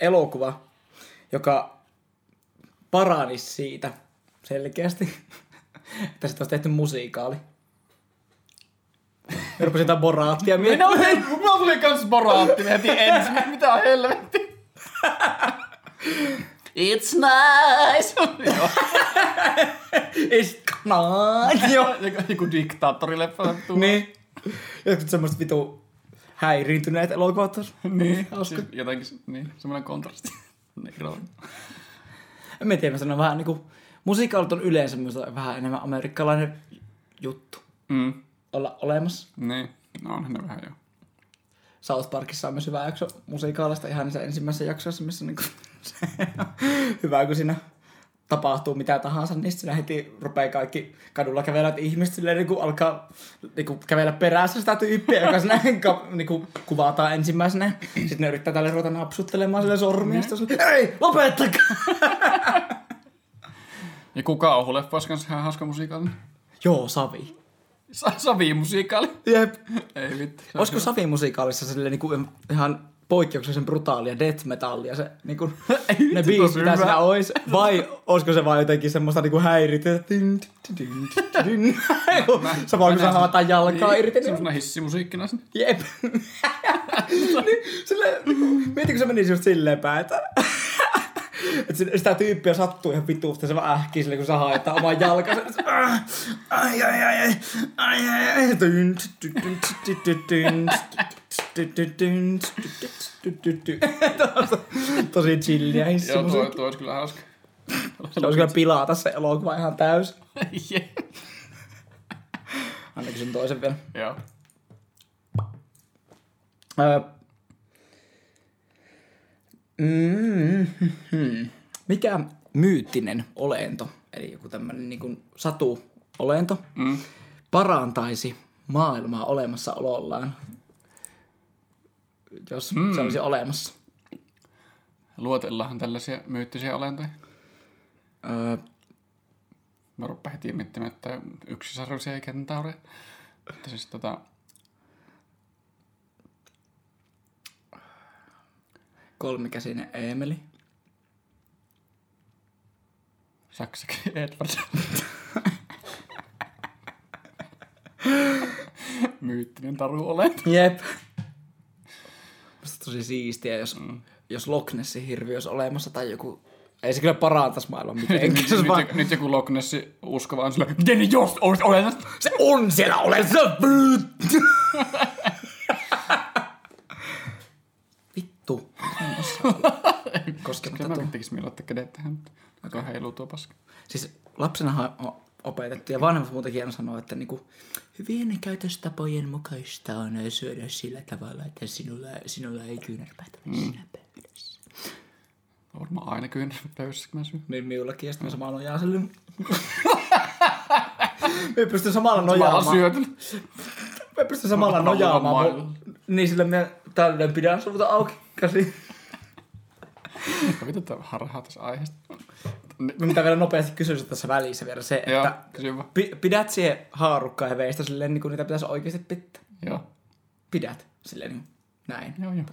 elokuva, joka paranisi siitä selkeästi, että sitten olisi tehty musiikaali? Mä rupesin jotain boraattia miettimään. Mulla tuli kans boraatti heti ensin. Mitä helvetti? It's nice! It's nice! Joo. Joku, diktaattorileffa. Niin. Jotkut semmoiset vitu häiriintyneet elokuvat on. Niin. Siis jotenkin, niin, semmoinen kontrasti. Niin, mä tiedä, mä sanon vähän niinku, musiikaalit on yleensä vähän enemmän amerikkalainen juttu Mm. Olla olemassa. Niin. No onhan ne vähän jo. South Parkissa on myös hyvä jakso musiikaalista ihan niissä ensimmäisessä jaksoissa, missä niinku, se on hyvä, kun siinä tapahtuu mitä tahansa, niin siinä heti rupeaa kaikki kadulla kävelevät ihmiset silleen, niin kuin alkaa niin kuin kävellä perässä sitä tyyppiä, joka siinä ka, niin kuin kuvataan ensimmäisenä. Sitten ne yrittää tälle ruveta napsuttelemaan sille sormia, sitten on silleen, ei, lopettakaa! Ja kuka on kans ihan hauska musiikaali? Joo, Savi. Sa- Savi-musiikaali. Jep. Ei vittu. Se Olisiko on Savi musikaalissa silleen niin kuin ihan poikkeuksellisen brutaalia death metallia se niin kuin, ne biisit, mitä siinä olisi, vai olisiko se vaan jotenkin semmoista niin kuin tin, tin, Samoin kun se haataan jalkaa Niin, irti, niin Semmoisena hissimusiikkina sinne. jep. niin, sille, mietitkö se menisi just silleen päin, että että sitä tyyppiä sattuu ihan vituusti, se vaan ähkii sille, kun se haittaa oman jalkansa. Ai, ai, ai, ai, ai, ai, ai. Ty. Tosi chilliä Joo, hissi tuo, tuo olisi kyllä hauska. Se olisi kyllä pilata se elokuva ihan täys. Jep. Ainakin sen toisen vielä. Joo. Öö. Mm, hmm. Mikä myyttinen olento, eli joku tämmöinen niin satu-olento, Mm. parantaisi maailmaa olemassaolollaan, jos mm. se olisi olemassa? Luotellaanhan tällaisia myyttisiä olentoja. Öö, Mä rupean heti miettimään, että yksisarvisia kentaureja. Mutta siis tota... kolmikäsinen Eemeli. Saksakin Edward. Myyttinen taru olento. Jep. Musta tosi siistiä, jos, mm. jos Loch Nessin hirvi olisi olemassa tai joku... Ei se kyllä parantaisi maailmaa mitenkään. nyt, nyt, vaan, joku- nyt joku Loch Nessi uskova on sillä, miten just olisi olemassa? se on siellä olemassa! Vittu. Koskematta Kyllä mä mieltä, että kädet tähän. Tuo heiluu tuo paska. Siis lapsenahan on opetettu ja vanhemmat muutenkin aina sanoo, että niinku, hyvien käytöstapojen mukaista on syödä sillä tavalla, että sinulla, sinulla ei kyynärpäät ole siinä pöydässä. Varmaan aina kyllä pöydässä, kun mä syön. Niin minullakin, ja sitten mä samalla nojaan sille. me pystyn samalla Samalla nojaamaan. Mä pystyn samalla Haluan nojaamaan. mailla. Mun, niin sille me tälleen pidän sulta auki käsi. Mitä tää harhaa tässä aiheesta? Mitä vielä nopeasti kysyisin tässä välissä vielä se, Joo, että pi- pidät siihen haarukkaa ja veistä silleen, niin kuin niitä pitäisi oikeasti pitää. Joo. Pidät silleen niin näin. Joo, joo.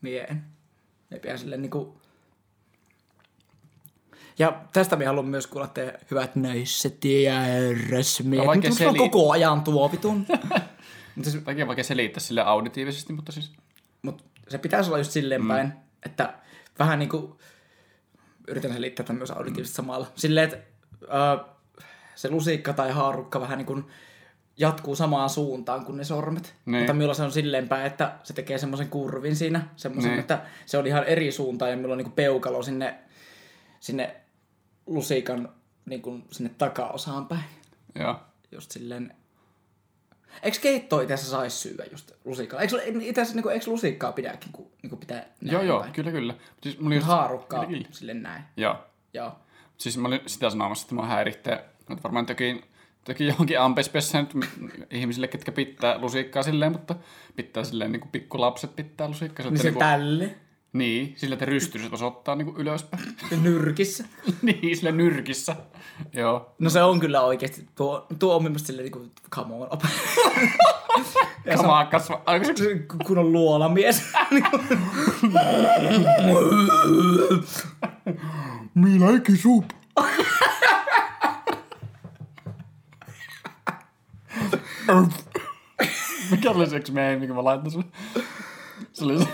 Mie en. Me pidä silleen niinku... Ja tästä me haluan myös kuulla teidän hyvät nöisset ja. No Mutta on seli- koko ajan tuo vitun. mutta se, Vaikea vaikea selittää sille auditiivisesti, mutta siis... mut se pitäisi olla just silleen Mm. päin, että vähän niinku... Yritän selittää tämän myös auditiivisesti samalla. Silleen, että äh, se lusikka tai haarukka vähän niin kuin jatkuu samaan suuntaan kuin ne sormet. Niin. Mutta minulla se on silleen päin, että se tekee semmoisen kurvin siinä, semmoisen, Niin. että se on ihan eri suuntaan ja minulla on niin kuin peukalo sinne, sinne lusikan niin kuin sinne takaosaan päin. Joo. Just silleen... Eikö keittoa itse asiassa saisi syödä just lusikalla? Eikö, itse asiassa niin eikö lusikkaa pidäkin, kun niin kuin pitää näin Joo, joo, päin? kyllä, kyllä. Siis mulla just... Haarukkaa Kyllä, kyllä. silleen näin. Joo. Joo. Siis mä olin sitä sanomassa, että mua häirittää. Mutta varmaan toki, toki johonkin ampespessä nyt ihmisille, ketkä pitää lusikkaa silleen, mutta pitää silleen niin kuin pikkulapset pitää lusikkaa. Niin että se niin, tälle. Niin, sillä että rystyset osoittaa niin kuin ylöspäin. Nyrkissä. niin, sillä nyrkissä. Joo. No se on kyllä oikeesti, tuo, tuo on mielestäni silleen niinku, come on, se Kamaa kasva. Aikaiseksi. on kun on luolamies. Me like soup. Mikä oli se yksi meemi, mikä mä laitan sulle? Se oli se...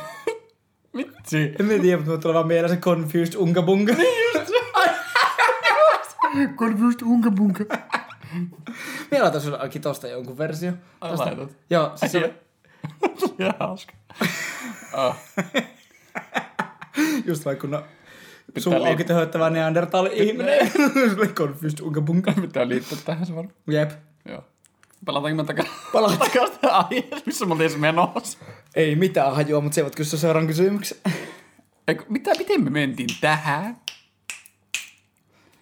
Vitsi. en mä tiedä, mutta tulee vaan mieleen se confused unga bunga. Confused unga bunga. Mä laitan sulle ainakin tosta jonkun versio. Ai Tosta. laitat. Joo, siis se oli Ihan hauska. Ah, just vaikka kun on Pitää suu liittää. auki töhöttävä neandertaali-ihminen. Sulle confused unga bunga. Pitää liittää tähän se varmaan. Jep. Joo. Palataanko mä takaisin? Palataan. Takaisin aiheeseen, missä mä olin edes menossa. Ei mitään hajua, mutta se voit kysyä seuraavan kysymyksen. Eikö, mitä, miten me mentiin tähän?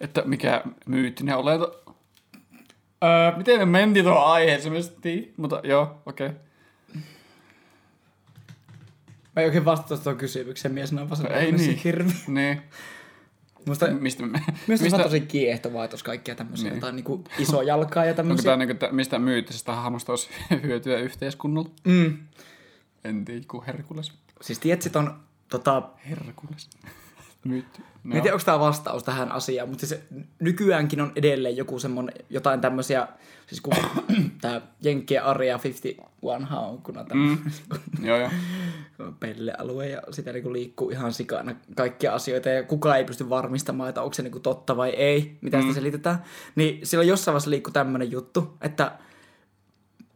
Että mikä myyttinen olento? Öö, miten me mentiin tuohon aiheeseen? Tiedä, mutta joo, okei. Okay. Mä en oikein vastata tuohon kysymykseen, mies on vaan Ei niin. hirvi. Niin. Musta, Mistä mistä, se on tosi kiehtovaa, että olisi kaikkia tämmöisiä Niin. jotain niinku isojalkaa ja onko tämmöisiä. tää niinku, tä- mistä myyttisestä hahmosta olisi hyötyä yhteiskunnalle? Mm. En tiedä, kun Herkules. Siis tiedät, sit on tota, Herkules. Nyt. Mä en tiedä, onko tämä vastaus tähän asiaan, mutta siis nykyäänkin on edelleen joku semmonen, jotain tämmöisiä, siis kun tämä Jenkkien Aria 51 haukkuna tämmöinen mm. Joo, joo. pellealue ja sitä niinku liikkuu ihan sikana kaikkia asioita ja kukaan ei pysty varmistamaan, että onko se niinku totta vai ei, mitä mm. sitä selitetään. Niin silloin jossain vaiheessa liikkuu tämmöinen juttu, että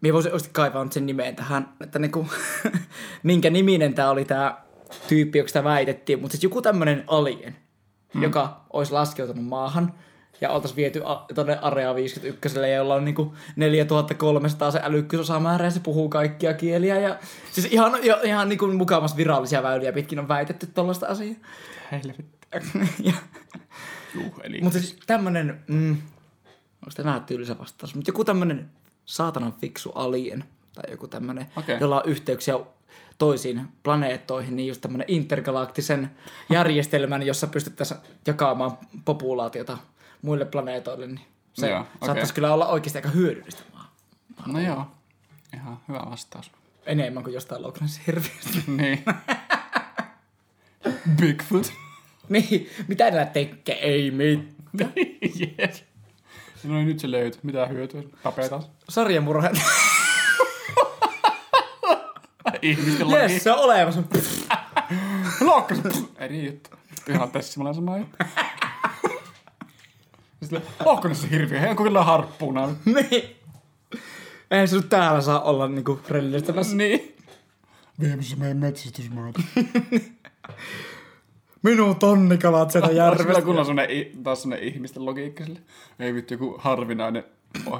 minä voisin oikeasti kaivaa sen nimeen tähän, että niinku, minkä niminen tämä oli tämä tyyppi, joka sitä väitettiin, mutta siis joku tämmöinen alien, mm. joka olisi laskeutunut maahan ja oltaisiin viety a- tuonne Area 51, jolla on niinku 4300 se älykkyysosamäärä ja se puhuu kaikkia kieliä. Ja, siis ihan, jo, ihan niinku mukavasti virallisia väyliä pitkin on väitetty tollaista asiaa. Helvetti. ja, Juh, eli... mutta siis tämmönen, mm, onko tämä tylsä vastaus, mutta joku tämmönen saatanan fiksu alien tai joku tämmönen, Okei. jolla on yhteyksiä toisiin planeettoihin, niin just tämmönen intergalaktisen järjestelmän, jossa pystyttäisiin jakamaan populaatiota muille planeetoille, niin se Joo, okei. saattaisi kyllä olla oikeasti aika hyödyllistä maa. No joo. Ihan hyvä vastaus. Enemmän kuin jostain Loch Ness hirviöstä. Niin. Bigfoot. niin, mitä nämä tekee? Ei mitään. yes. No niin, nyt se löytyy. Mitä hyötyä? Tapetaan. Sarjamurha. Ihmisten laki. Jes, se on olemassa. Lokkas. Eri juttu. Ihan täsmälleen sama juttu. Sitten lohkonessa hirviö. Hei, onko kyllä harppuuna? niin. Eihän se nyt täällä saa olla niinku rellistämässä. Niin. Viemässä meidän metsästysmaata. Minun tonnikalat sieltä Järvestä. kun on taas semmonen ihmisten logiikka sille. Ei vittu, joku harvinainen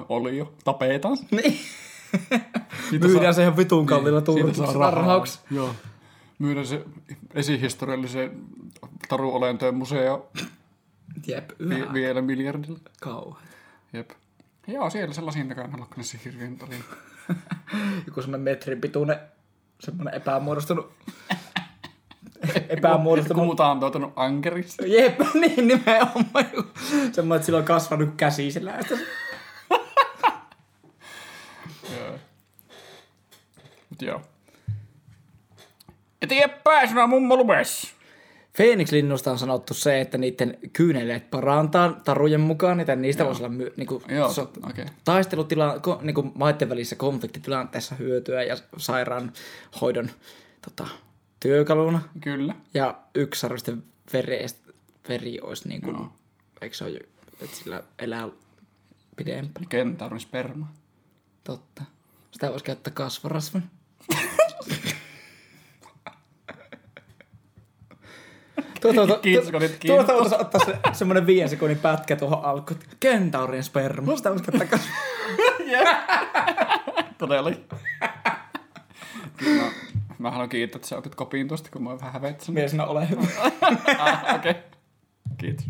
oli jo. Tapetaan. Niin. Myydään saa- se ihan vitun kalliilla Niin, siitä saa rahaa. turkistarhauksi. Joo. Myydään se esihistoriallisen taruolentojen museo Jep, vi- yhä vielä miljardilla. kauhean. Jep. Joo, siellä sellaisiin takana Lokkanessa hirviön oli. Joku semmonen metrin pituinen, semmonen epämuodostunut, epämuodostunut. Kuuta on tuotanut ankerissa. Jep, niin nimenomaan. Semmoinen, että sillä on kasvanut käsi sillä. että se- Joo. Mut joo. Eteenpäin, sinä mummo lumessa. Phoenix-linnusta on sanottu se, että niiden kyyneleet parantaa tarujen mukaan, että niistä voisi olla my, niinku, Joo, so. Okay. taistelutila, ko, niinku maiden välissä konfliktitilanteessa hyötyä ja sairaanhoidon tota, työkaluna. Kyllä. Ja yksi sarvisten verestä, veri olisi niin kuin, Joo. eikö se ole, että sillä elää pidempään. Kentaurin sperma. Totta. Sitä voisi käyttää kasvorasvan. Tuota, tuota, Kiitos, kun olit tuota, kiinni. tuota, ottaa se, semmoinen viien sekunnin pätkä tuohon alkuun. Kentaurien sperma. Sitä käyttää kasvorasvan. Todellakin. Kyllä, no, mä haluan kiittää, että sä otit kopiin tuosta, kun mä oon vähän hävetsänyt. Miesenä ole hyvä. Ah, okei. Okay. Kiitos.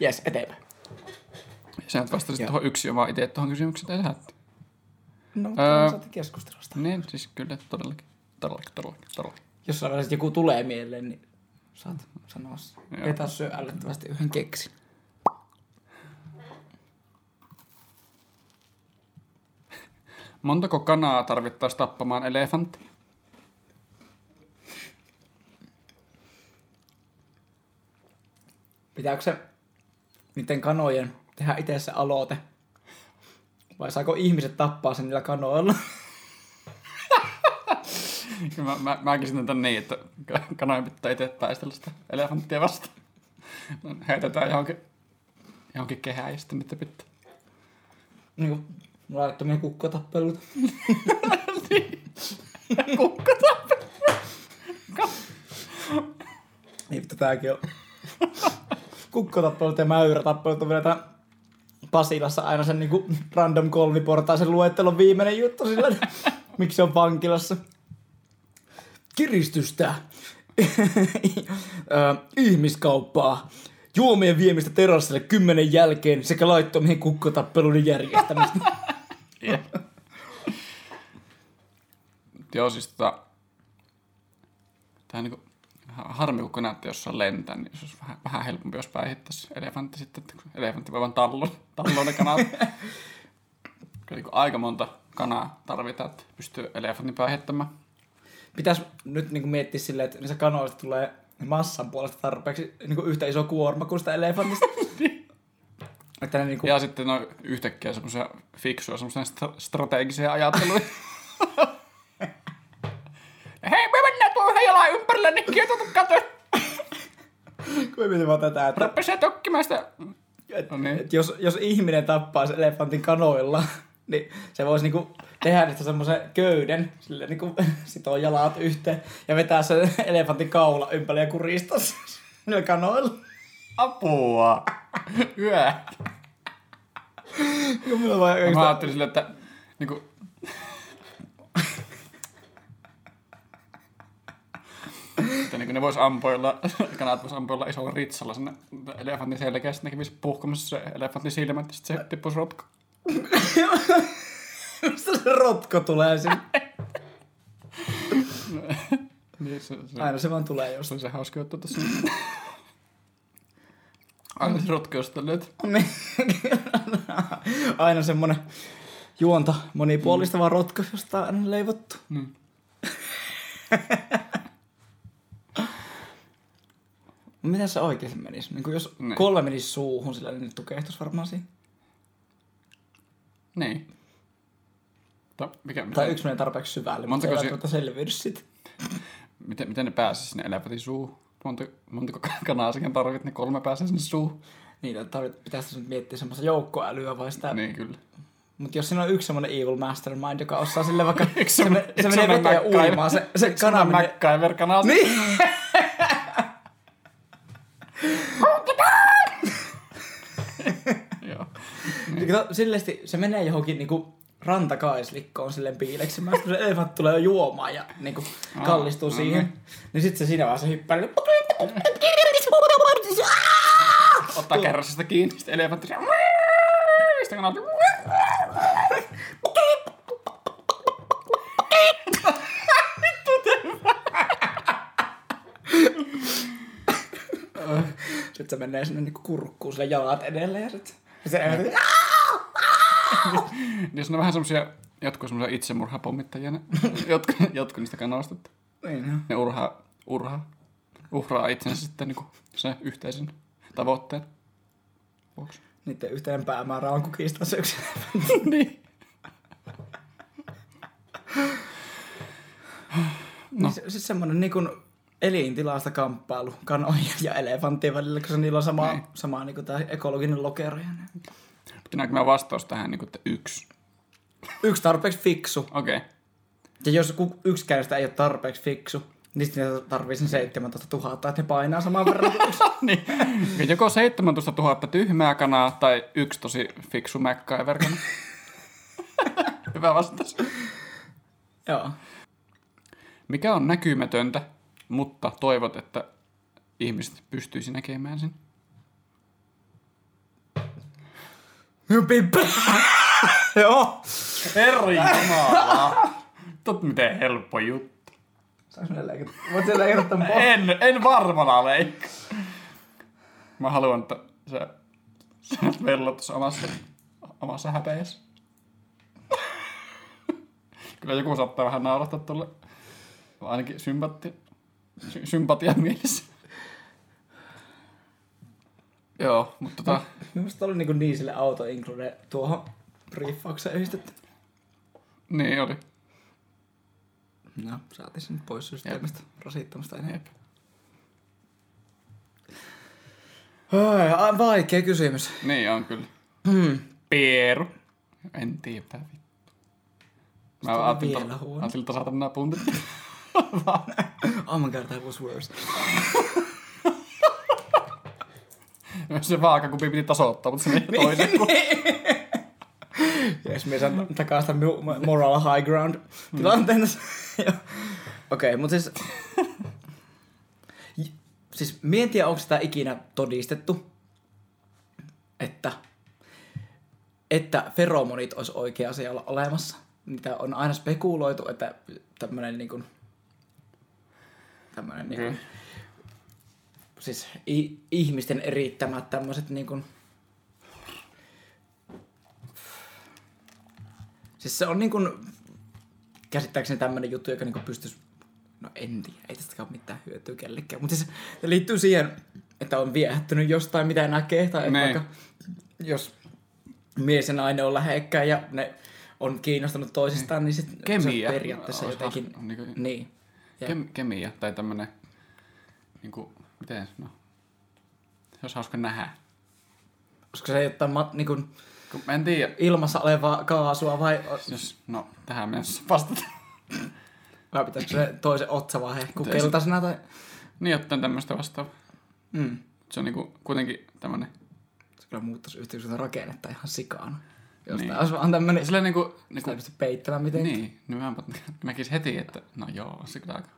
Jes, eteenpäin. Sä nyt vastasit tuohon yksi vaan itse tuohon kysymykseen, tai sä et. No, Öö. keskustelusta. Niin, siis kyllä, todellakin. Todellakin, todellakin, todellakin. Jos vaiheessa joku tulee mieleen, niin saat sanoa. Joo. Petä syö älyttävästi yhden keksin. Montako kanaa tarvittaisiin tappamaan elefantti? Pitääkö se niiden kanojen tehdä itse se aloite? Vai saako ihmiset tappaa sen niillä kanoilla? Mä, mä, mä käsitän tän niin, että ka- kanojen pitää itse taistella sitä elefanttia vastaan. Heitetään johonkin, johonkin kehään ja sitten niitä pitää. niin kuin laittomia kukkotappeluita. niin vittu tääkin on. Kukkotappelut ja mäyrätappelut on vielä tää Pasilassa aina sen niinku random kolmiportaisen luettelon viimeinen juttu sillä, miksi se on vankilassa. Kiristystä. Ihmiskauppaa. Juomien viemistä terassille kymmenen jälkeen sekä laittomien kukkotappeluiden järjestämistä. Joo, siis tota... Tää niinku... Harmi, kun näette jossain lentää, niin se olisi vähän, vähän helpompi, jos päihittäisi elefantti sitten, että elefantti voi vaan tallon, tallon ne kanat. Kyllä niinku aika monta kanaa tarvitaan, että pystyy elefantin päihittämään. Pitäisi nyt niinku miettiä silleen, että niissä kanoista tulee massan puolesta tarpeeksi niin kuin yhtä iso kuorma kuin sitä elefantista. että ne niin kuin, Ja sitten no yhtäkkiä semmoisia fiksuja, semmoisia stra- strategisia ajatteluja. Hei, me mennään tuohon jalan ympärille, niin kietoutu kato. kun mietin vaan tätä, että, Rupesee tokkimaan sitä. että, No niin. että jos, jos ihminen tappaisi elefantin kanoilla, niin se voisi niinku tehdä niistä semmoisen köyden, sille niinku sitoo jalat yhteen ja vetää se elefantin kaula ympäri ja kuristaa se niillä kanoilla. Apua. Hyvä. Mä ajattelin silleen, että niinku... että niinku ne vois ampoilla, kanat vois ampoilla isolla ritsalla sinne elefantin selkeä, sitten ne kävis puhkamassa se elefantin silmät, ja sitten se tippuisi rotko. Mistä se rotko tulee sinne? Niin se, se, Aina se vaan tulee se jostain. oli se hauska juttu tässä. Aina se rotko jostain. Niin. Aina semmonen juonta monipuolistava mm. rotko, josta on leivottu. Mm. Mitä se oikein menisi? Niin jos Niin. kolme menisi suuhun, sillä niin ne tukehtus varmaan siinä. Niin. Ta, mikä, Tai miten, yksi menee tarpeeksi syvälle, mutta Montako ei si- välttämättä selviydy sit. miten, miten ne pääsisi sinne elefantin suuhun? Monta, montako kanaa siihen tarvit, ne kolme pääsee sinne suuhun? Niitä tarvit, pitäisi nyt miettiä semmoista joukkoälyä vai sitä. Niin kyllä. Mutta jos siinä on yksi semmoinen evil mastermind, joka osaa sille vaikka... Yksi se, me, se menee veteen uimaan, se, se Kana menee... MacGyver kanaa. Niin! Joo. Niin. Kato, sillesti, se menee johonkin niinku rantakaislikkoon silleen sitten kun se elefantti tulee juomaan ja niinku kallistuu no siihen. niin. Niin sitten se siinä vaiheessa hyppää. niin- Ottaa kärsästä kiinni, sitten elefantti. Sitten kanat. Sitten se menee sinne niinku kurkkuun sille jalat edelle ja sitten se Niin jos ne on vähän semmosia, jotkut semmosia itsemurhapommittajia, ne, jotkut, jotkut niistä että Niin, ne urhaa, urhaa, uhraa itsensä sitten niinku se yhteisen tavoitteen vuoksi. Niiden yhteinen päämäärä on kukistaa se yksi niin. No. Niin, se, siis semmoinen niin kuin elintilasta kamppailu kanojen ja elefanttien välillä, koska niillä on sama, Niin. sama niin kuin tämä ekologinen lokero. ja ne- Pitääkö mä vastaus tähän, niin kuin, että yksi? Yksi tarpeeksi fiksu. Okei. Okay. Ja jos yksikään sitä ei ole tarpeeksi fiksu, niin sitten niitä tarvii sen 17 000, että ne painaa saman verran yksi. niin. Joko 17 000 tyhmää kanaa tai yksi tosi fiksu MacGyver. Hyvä vastaus. Joo. Mikä on näkymätöntä, mutta toivot, että ihmiset pystyisi näkemään sen? Pippä. Joo. Herri Jumala. Tot miten helppo juttu. Saanko minä leikata? Voit sä leikata tämän pois? En, en varmana leikkaa. Mä haluan, että se, se vellot tuossa omassa, omassa häpeässä. Kyllä joku saattaa vähän naurata tuolle, ainakin sympati, sy- sympatia mielessä. Joo, mutta tota, Minusta oli niin, niin sille auto include tuohon briefaukseen yhdistetty. niin oli. No, saatiin sen nyt pois systeemistä rasittamasta enää. Jep. Ai, ai, vaikea kysymys. Niin on kyllä. Hmm. Peeru. En tiedä vittu. Mä ajattelin, vielä että huono. ajattelin, että saatan nämä puntit. Oh my god, that was worse. Se vaakakupi piti tasoittaa, mutta se meni kuin. Jes, mies on takaa sitä moral high ground tilanteen tässä. Joo. Okei, mutta siis... Siis mie en tiedä, onko sitä ikinä todistettu, että, että feromonit olisi oikea asia olla olemassa. Niitä on aina spekuloitu, että tämmöinen niin kuin, tämmöinen niin kuin, siis ihmisten erittämät tämmöiset niin kuin, Siis se on niin kuin, käsittääkseni tämmöinen juttu, joka niin pystyisi No en tiedä, ei tästä ole mitään hyötyä kellekään. Mutta siis se liittyy siihen, että on viehättynyt jostain, mitä näkee. Tai Niin. vaikka jos mies ja nainen on lähekkäin ja ne on kiinnostunut toisistaan, niin sitten se on periaatteessa jotenkin... niinku- Niin. Ja- Kem, kemia tai tämmönen, niinku, miten, no, se olisi hauska nähdä. Koska se jotain ma- niin kuin Kun mä en tiedä, ilmassa olevaa kaasua vai, jos, no, tähän mennessä vastata. vai pitäisikö se toisen otsa vaan hehkuu Pitäisi. keltaisena tai... Niin, jotain tämmöistä vastaavaa. Mm. Se on niinku kuitenkin tämmönen, Se kyllä muuttaisi yhteiskunnan rakennetta ihan sikana. Jos Niin. niin. tämä olisi vaan tämmönen... silleen niinku, Sitä niinku ei pysty peittämään mitenkään. niin, niin mä näkis heti, että no joo, se kyllä aika,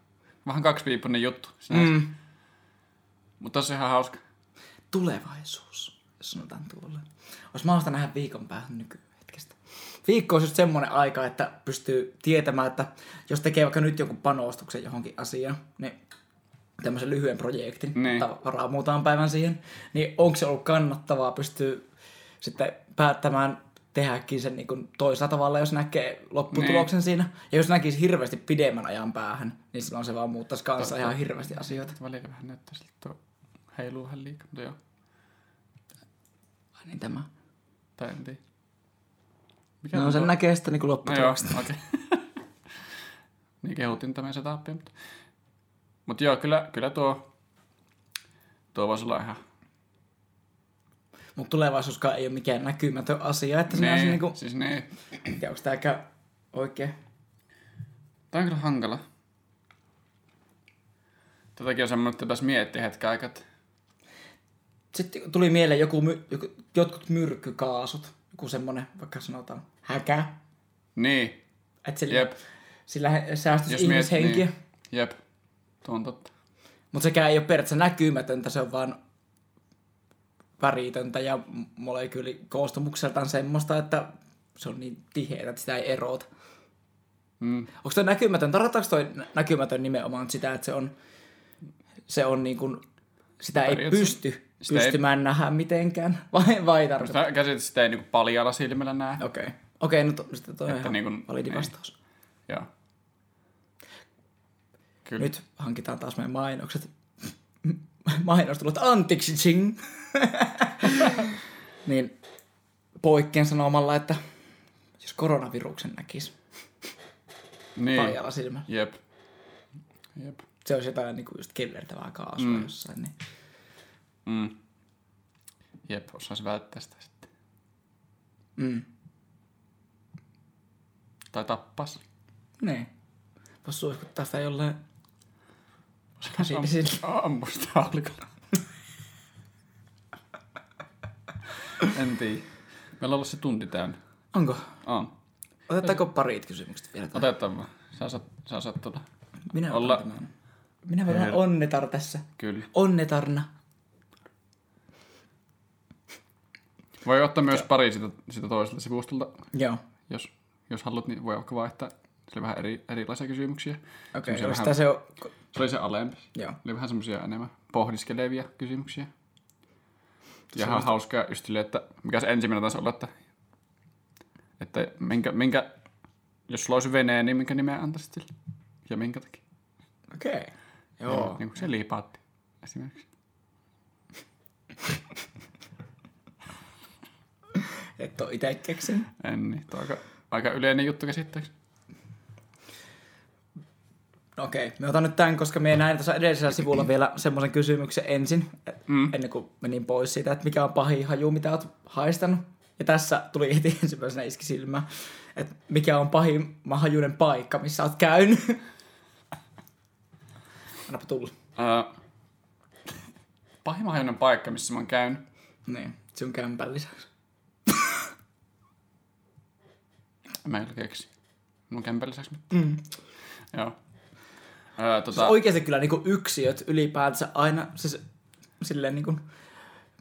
vähän kaksipiippunen juttu. Sinänsä. Mm. Mutta se on ihan hauska. Tulevaisuus, jos sanotaan tuolle. Olisi mahdollista nähdä viikon päähän nykyhetkestä. Viikko olisi just semmoinen aika, että pystyy tietämään, että jos tekee vaikka nyt jonkun panostuksen johonkin asiaan, niin tämmöisen lyhyen projektin, Niin. tai varaa muutaman päivän siihen, niin onko se ollut kannattavaa, pystyy sitten päättämään tehdäkin sen niin kuin toisella tavalla, jos näkee lopputuloksen niin. siinä. Ja jos näkisi hirveästi pidemmän ajan päähän, niin silloin se vaan muuttaisi kanssa ihan hirveästi asioita. Välillä vähän näyttää siltä, heiluu vähän liikaa, mutta joo. Ai niin tämä. Tai en tiedä. Mikä No on sen tuo? näkee sitten niin No joo, lopputuloksesta. okei. niin kehutin tämän setupia, mutta... Mutta joo, kyllä, kyllä tuo... Tuo voisi olla ihan... Mutta tulevaisuuskaan ei ole mikään näkymätön asia, että sinä niin, niinku, siis niin. tiedä, onko tääkään oikein. Tämä on kyllä hankala. Tätäkin on semmoinen, että pitäisi miettiä hetken aikaa, että... Sitten tuli mieleen joku, my, joku jotkut myrkkykaasut, joku semmonen, vaikka sanotaan häkä, Niin, että sillä, jep. sillä säästyisi Jos miet- ihmishenkiä. Niin. Jep, tuo on totta. Mutta sekään ei ole periaatteessa näkymätöntä, se on vaan väritöntä ja molekyylikoostumusseltaan semmoista, että se on niin tiheä, että sitä ei erota. Mm. Onko toi näkymätön? Tarkoittaako toi nä- näkymätön nimenomaan sitä, että se on, se on niin kuin, sitä ei pysty sitä ei- pystymään nähdä mitenkään? Vai, vai tarkoittaa? Sitä käsit sitä ei niinku paljalla silmällä näe. Okei. Okay. Okei, okay, no to, sitten toi on ihan niin niin kuin- validi niin. vastaus. Joo. Kyllä. Nyt hankitaan taas meidän mainokset. Mainostulot antiksi ching. niin poikkeen sanomalla, että jos koronaviruksen näkisi Niin. paljalla silmällä, Jep. Jep. se olisi jotain niin kuin just kellertävää kaasua mm. jossain. Niin. Mm. Jep, osaisi välttää sitä sitten. Mm. Tai tappas. Niin. Vois suihkuttaa sitä jollain käsidesillä. Ammusta alkolla. en tiedä. Meillä on ollut se tunti täynnä. Onko? On. Otetaanko parit kysymykset vielä? tähän? Otetaan vaan. Sä saat, sä saat tuota. Minä olla-. Minä vedän onnetar tässä. Kyllä. Onnetarna. Voi ottaa myös pari sitä, sitä toiselta sivustolta, Joo. jos, jos haluat, niin voi vaikka vaihtaa. Se oli vähän eri, erilaisia kysymyksiä. Okei, okay, vähän- se on... Se oli se alempi. Joo. Oli vähän semmoisia enemmän pohdiskelevia kysymyksiä. Ja ihan hauskaa just että mikä se ensimmäinen taisi olla, että, että minkä, minkä, jos sulla olisi vene, niin minkä nimeä antaisit sille? Ja minkä takia? Okei. Okay. Joo. Niin kuin se liipaatti esimerkiksi. Et oo ite keksin. En niin, tuo aika, aika yleinen juttu käsittääkseni. No Okei, me otan nyt tämän, koska me näin tuossa edellisellä sivulla vielä semmoisen kysymyksen ensin, mm. ennen kuin menin pois siitä, että mikä on pahin haju, mitä oot haistanut. Ja tässä tuli heti ensimmäisenä iski silmään, että mikä on pahin hajuinen paikka, missä oot käynyt. Annapa tulla. Öö, pahimman paikka, missä mä oon käynyt. Niin, sun kämpän lisäksi. Mä en kyllä keksi. Mun kämpän lisäksi mitään. Mm. Joo. Öö, Se tota, on oikeasti kyllä niinku yksilöt ylipäätänsä aina, siis silleen niinku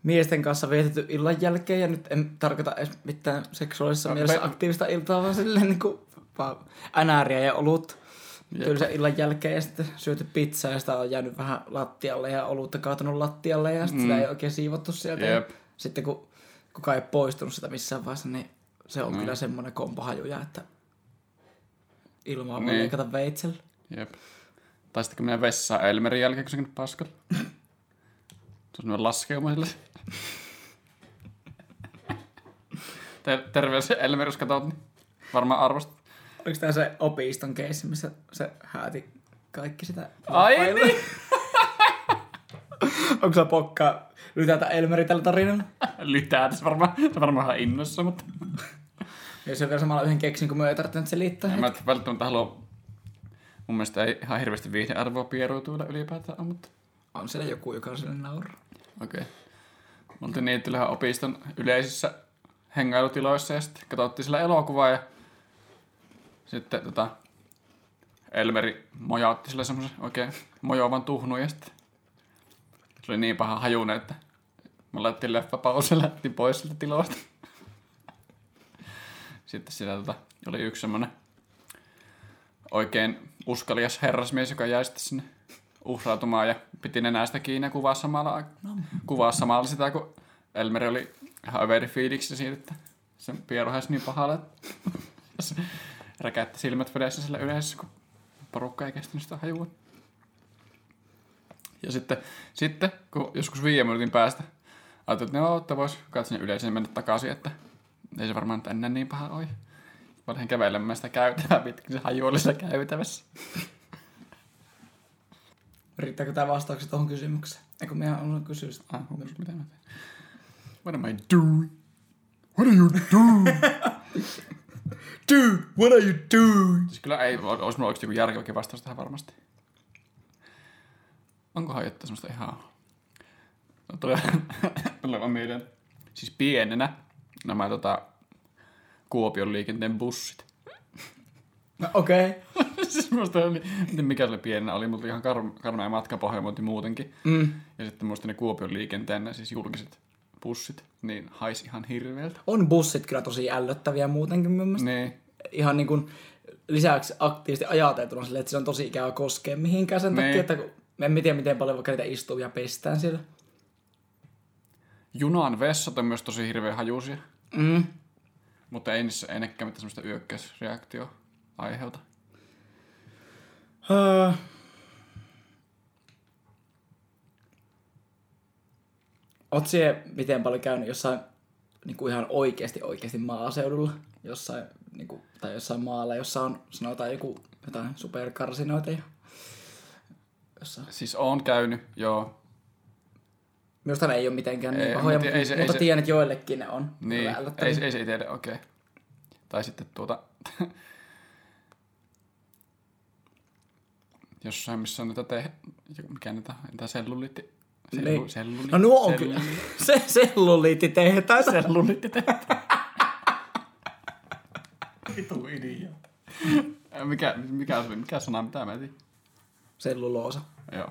miesten kanssa vietetty illan jälkeen, ja nyt en tarkoita edes mitään seksuaalisessa No, mielessä me- aktiivista iltaa, vaan silleen niinku vaan anääriä ja olut tylsän illan jälkeen, ja sitten syöty pizzaa, ja sitä on jäänyt vähän lattialle, ja olutta kaatunut lattialle, ja sitten mm. sitä ei oikein siivottu sieltä. Jep. Ja sitten kun kukaan ei poistunut sitä missään vaiheessa, niin se on No. kyllä semmoinen kompahajuja, että ilmaa voi Niin. leikata veitsellä. Jep. Tai sitten kun menee vessaan Elmerin jälkeen, kun se on paskalla. Se on semmoinen laskeuma sille. Ter- terveys Elmer, jos katsot, niin varmaan arvostat. Oliko tää se opiston keissi, missä se hääti kaikki sitä? Ai niin! Onko se pokkaa lytätä Elmeri tällä tarinalla? Lytää, se varmaan, se varmaan ihan innossa, mutta Ja se on vielä samalla yhden keksin, kun me ei tarvitse selittää. en mä nyt välttämättä halua... Mun mielestä ei ihan hirveästi viihdearvoa pieruutuilla ylipäätään mutta On siellä joku, joka on sille nauraa. okei. Okay. Oltiin Niittylän opiston yleisissä hengailutiloissa ja sitten katsottiin sillä elokuvaa ja sitten tota, Elmeri mojautti sille semmoisen oikein mojoavan tuhnun ja sitten se oli niin paha hajune, että me laitettiin leffa pausa ja lähtiin pois siltä tiloista. Sitten siellä tota, oli yksi semmoinen oikein uskalias herrasmies, joka jäi sitten sinne uhrautumaan ja piti nenästä kiinni ja kuvaa samalla, ai- kuvaa samalla sitä, kun Elmeri oli ihan överi fiiliksi siitä, että sen pieru niin pahalle, että se räkäytti silmät vedessä sillä yleisössä, kun porukka ei kestänyt sitä hajua. Ja sitten, sitten kun joskus viiden minuutin päästä ajattelin, että no, että voisi kai sinne yleisöön mennä takaisin, että ei se varmaan enää niin paha ole. Mä lähdin kävelemään sitä käytävää pitkin, se haju oli siellä käytävässä. Riittääkö tämä vastaukset tuohon kysymykseen? Eikö minä halunnut kysyä sitä? Ah, huomasin, mitä mä teen. What am I doing? What are you doing? Dude, what are you doing? siis kyllä ei, olisi mulla oikeasti järkeväkin vastaus tähän varmasti. Onkohan jotain semmoista ihan... No, tulee, tulee vaan mieleen. Siis pienenä nämä tota, Kuopion liikenteen bussit. No okei. Okay. siis musta miten mikä se oli pienenä, oli mutta ihan kar, karmea matkapohjelmointi muutenkin. Mm. Ja sitten musta ne Kuopion liikenteen, ne siis julkiset bussit, niin haisi ihan hirveältä. On bussit kyllä tosi ällöttäviä muutenkin mun mielestä. Niin. Ihan niin kuin lisäksi aktiivisesti ajateltuna silleen, että se on tosi ikävä koskea mihinkään sen Niin. takia, että en mä tiedä miten paljon vaikka niitä istuvia pestään siellä. Junan vessat on myös tosi hirveän hajuisia, Mm. mutta ei niissä ei nekään mitään semmoista yökkäysreaktio aiheuta. Öö. Oot siellä miten paljon käynyt jossain niin kuin ihan oikeasti oikeasti maaseudulla? Jossain, niin kuin, tai jossain maalla, jossa on sanotaan joku jotain superkarsinoita ja jossain. Siis on käynyt, joo. Minusta ne ei ole mitenkään niin Ei, pahoja, mutta ei se- ei mutta se- tiedän, että joillekin ne on. Niin, ei, ei se itselle, okei. Okay. Tai sitten tuota... Jossain, missä on näitä te... Mikä näitä, näitä selluliitti... Sellu, Niin. selluliitti... No nuo on kyllä. Se selluliittitehtaita. Selluliitti Vitu idiootti. Mikä, mikä, se oli- mikä sana, mitä mä etin? Selluloosa. Joo.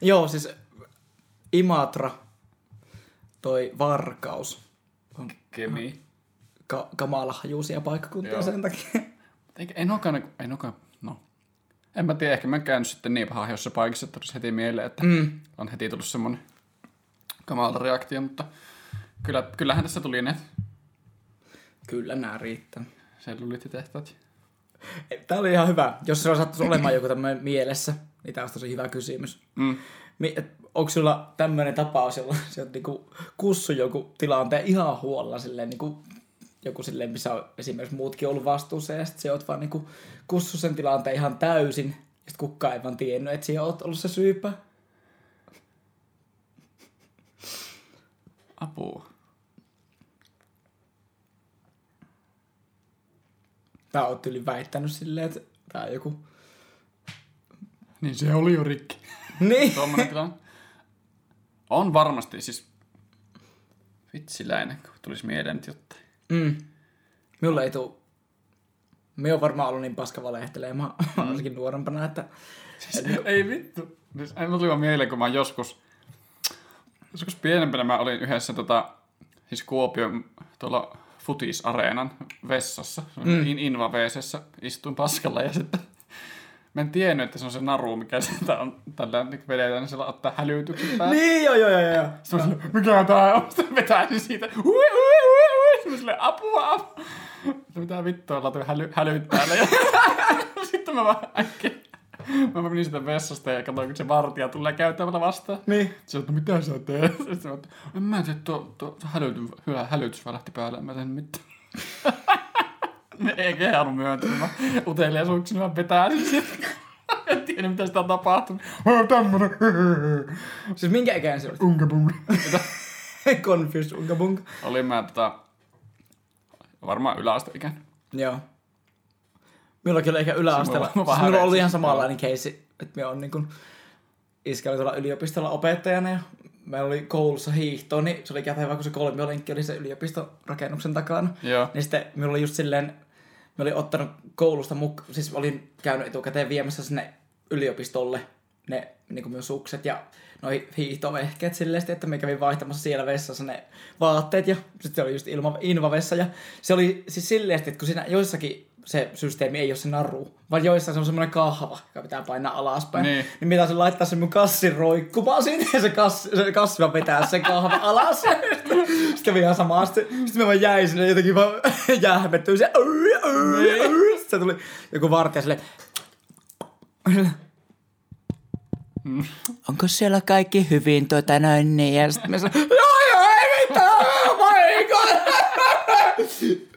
Joo, siis Imatra, toi Varkaus, on Kemi. ka- kamalahajuusia paikkakuntia Joo. sen takia. Eikä, en olekaan, en olekaan, no. En mä tiedä, ehkä mä en käynyt sitten niin paha jossa paikassa, että tulisi heti mieleen, että mm. on heti tullut semmonen kamala reaktio, mutta kyllä, kyllähän tässä tuli ne Kyllä nämä riittää. selluliittitehtaat. Tämä oli ihan hyvä. Jos sulla sattuisi olemaan joku tämmöinen mielessä, niin tämä olisi tosi hyvä kysymys. Mm. Mi- Onko sulla tämmöinen tapaus, jolla sä oot niinku kussu joku tilanteen ihan huolella silleen niinku joku silleen, missä on esimerkiksi muutkin ollut vastuussa ja sitten sä oot vaan niinku kussu sen tilanteen ihan täysin ja sit kukaan ei vaan tiennyt, että sä oot ollut se syypä. Apua. Tää oot yli väittänyt silleen, että tää on joku... Niin se oli jo rikki. Niin. Tuommoinen tilanne. On varmasti, siis vitsiläinen, kun tulisi mieleen nyt jotain. Mm. Mulla ei tuu... Me on varmaan ollut niin paska valehtelemaan, mm. ainakin nuorempana, että... Siis ei vittu. Siis en tuli mieleen, kun mä joskus, joskus pienempänä mä olin yhdessä tota, siis Kuopion tuolla futisareenan vessassa, mm. in, inva istuin paskalla ja sitten mä en tiennyt, että se on se naru, mikä sitä on tällä niin vedetään, niin sillä ottaa hälytyksen päälle. Niin, joo, joo, joo, joo. Sitten mä sanoin, mikä tää on? Sitten vetäisin siitä, ui, ui, ui, ui. Sitten mä silleen, apua, apua. Mitä vittua, laitoin häly, hälyt päälle. Ja sitten mä vaan äkkiä Mä menin sitä vessasta ja katsoin, kun se vartija tulee käyttämällä vastaan. Niin. Se on, mitä sä teet? Sitten se on, en mä tee, tuo, tuo hälyty, hyvä hälytys välähti päälle, en mä teen mitään. Ne ei kehannut myöntänyt, mä uteliaisuukseni mä vetäisin sieltä. En tiedä, mitä sitä on tapahtunut. Tämmönen. Siis minkä ikäinen se oli? Unga bunga. Confused unga bunga. Olin mä tota, varmaan yläasteikäinen. Joo. Minulla kyllä ehkä yläasteella. Siis vähän minulla oli hävetä. ihan samanlainen keissi, että me on niin kuin, iskä oli tuolla yliopistolla opettajana ja meillä oli koulussa hiihto, niin se oli kätevä, kun se kolmiolenkki oli se yliopiston rakennuksen takana. Joo. Niin sitten minulla oli just silleen, me olin ottanut koulusta mukaan, siis olin käynyt etukäteen viemässä sinne yliopistolle ne niin kuin sukset ja noi hiihtovehkeet silleen, että me kävin vaihtamassa siellä vessassa ne vaatteet ja sitten oli just ilma, invavessa ja se oli siis silleen, että kun siinä joissakin se systeemi ei ole se naru, vaan joissain se on semmoinen kahva, joka pitää painaa alaspäin. Niin. niin mitä se laittaa sen mun kassin roikkumaan sinne ja se, kassi, se kassi vaan vetää sen kahva alas. Sitten kävi ihan samaa. Sitten, sitten mä vaan jäin sinne jotenkin vaan jähmettyin se. Sitten se tuli joku vartija sille. Onko siellä kaikki hyvin tuota noin niin? Ja sitten mä sanoin, joo joo, ei mitään, god.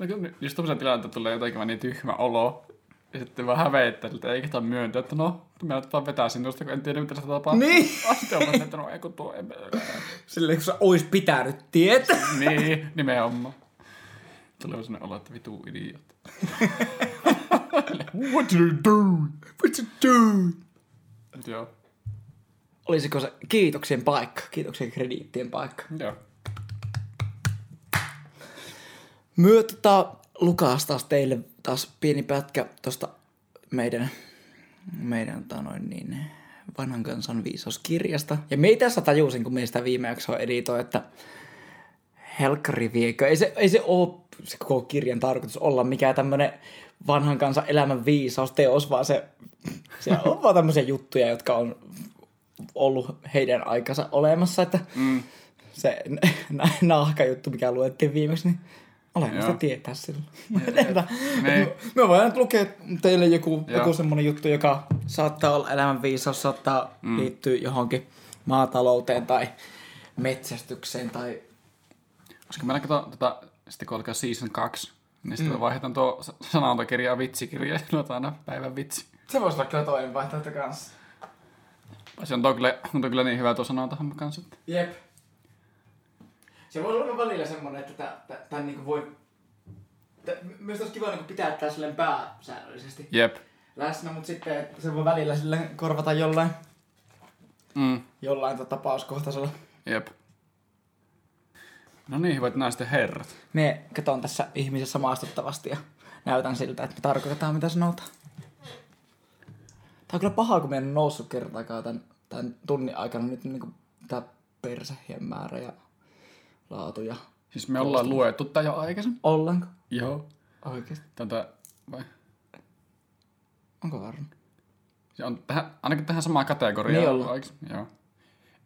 No kyllä Just tommosen tilanteen tulee jotenkin niin tyhmä olo. Ja sitten vaan hävettää, että ei ketään myöntää, että no, mä nyt vaan vetäisin tuosta, kun en tiedä, mitä se tapahtuu. Niin. Sitten on vaan, että no ei kun tuo, en, Silleen, kun sä ois pitänyt tietää. Niin, nimenomaan. Tulee sellainen olo, että vitu idiot. What you do? What you do? Joo, Olisiko se kiitoksien paikka, kiitoksien krediittien paikka? joo. Myö tota, Lukas taas teille taas pieni pätkä tosta meidän, meidän tota noin niin, vanhan kansan viisauskirjasta. Ja me tässä tajusin, kun me sitä viime jaksoa editoin, että helkkari viekö. Ei se, ei se ole se koko kirjan tarkoitus olla mikään tämmönen vanhan kansan elämän viisausteos, vaan se, se on vaan tämmöisiä juttuja, jotka on ollut heidän aikansa olemassa, että mm. se nahkajuttu, mikä luettiin viimeksi, niin olen sitä tietää silloin. Niin. Me voidaan nyt lukea teille joku, Joo. joku semmonen juttu, joka saattaa olla elämän viisaus, saattaa mm. liittyä johonkin maatalouteen tai metsästykseen tai Koska meillä kato, tota, sitten kun alkaa season 2, niin sitten mm. vaihdetaan tuo sa- sanontakirja vitsikirja ja luetaan aina päivän vitsi. se voisi olla kyllä toinen vaihtoehto kanssa. Se on, kyllä, on kyllä niin hyvä tuo sanontahamma kanssa. Jep. Se voi olla välillä semmonen, että tää niinku voi... Myös olisi kiva niinku pitää tää silleen pääsäännöllisesti Jep. läsnä, mutta sitten se voi välillä silleen korvata jollain, Mm. jollain tota tapauskohtaisella. Jep. No niin, hyvät naiset ja herrat. Me katon tässä ihmisessä maastuttavasti ja näytän siltä, että me tarkoitetaan mitä sanotaan. Tää on kyllä paha, kun meidän on noussut kertaakaan tämän, tämän tunnin aikana nyt niinku tää persehien määrä ja laatu ja Siis me ollaan luettu tää jo aikaisemmin. ollenko? Joo. Oikeesti. Tätä, vai? Onko varma? Se on tähän, ainakin tähän samaan kategoriaan. Niin ollaan. Joo.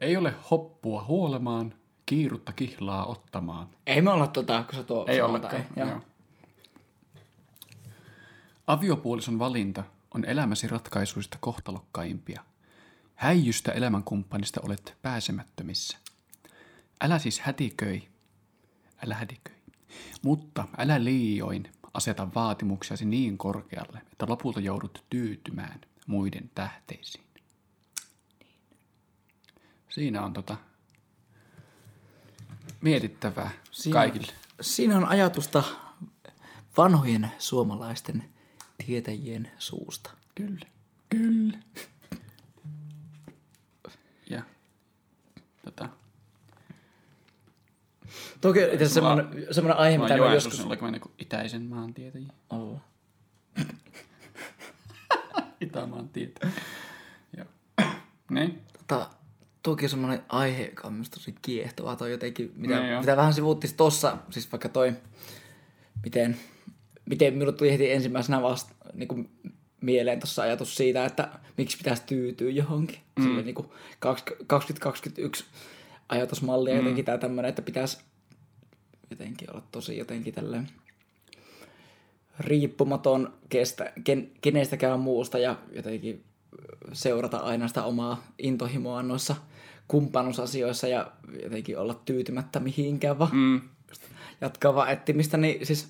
Ei ole hoppua huolemaan, kiirutta kihlaa ottamaan. Ei me olla tota, kun sä tuo Ei ollenkaan. Joo. Joo. Aviopuolison valinta on elämäsi ratkaisuista kohtalokkaimpia. Häijystä elämänkumppanista olet pääsemättömissä. Älä siis hätiköi. Älä hätiköi. Mutta älä liioin aseta vaatimuksiasi niin korkealle, että lopulta joudut tyytymään muiden tähteisiin. Siinä on tota mietittävää Siinä- kaikille. Siinä on ajatusta vanhojen suomalaisten tietäjien suusta. Kyllä. Kyllä. Ja tota, Toki itse semmoinen, semmoinen aihe, mitä mä joskus... mä niinku itäisen maan tietäjiä. Olla. Itämaan tietäjiä. Joo. Niin. Tota, toki semmoinen aihe, joka on minusta tosi kiehtova, toi jotenkin, mitä, Niin joo. mitä vähän sivuttiin tossa, siis vaikka toi, miten, miten minulle tuli heti ensimmäisenä vasta niin kuin mieleen tuossa ajatus siitä, että miksi pitäisi tyytyä johonkin. Mm. Sille niin kuin 2021 ajatusmalli ja jotenkin tämä tämmöinen, että pitäisi jotenkin olla tosi jotenkin tälleen riippumaton kestä, ken, kenestäkään muusta ja jotenkin seurata aina sitä omaa intohimoa noissa kumppanuusasioissa ja jotenkin olla tyytymättä mihinkään vaan. Mm. Jatkaa vaan etsimistä, niin siis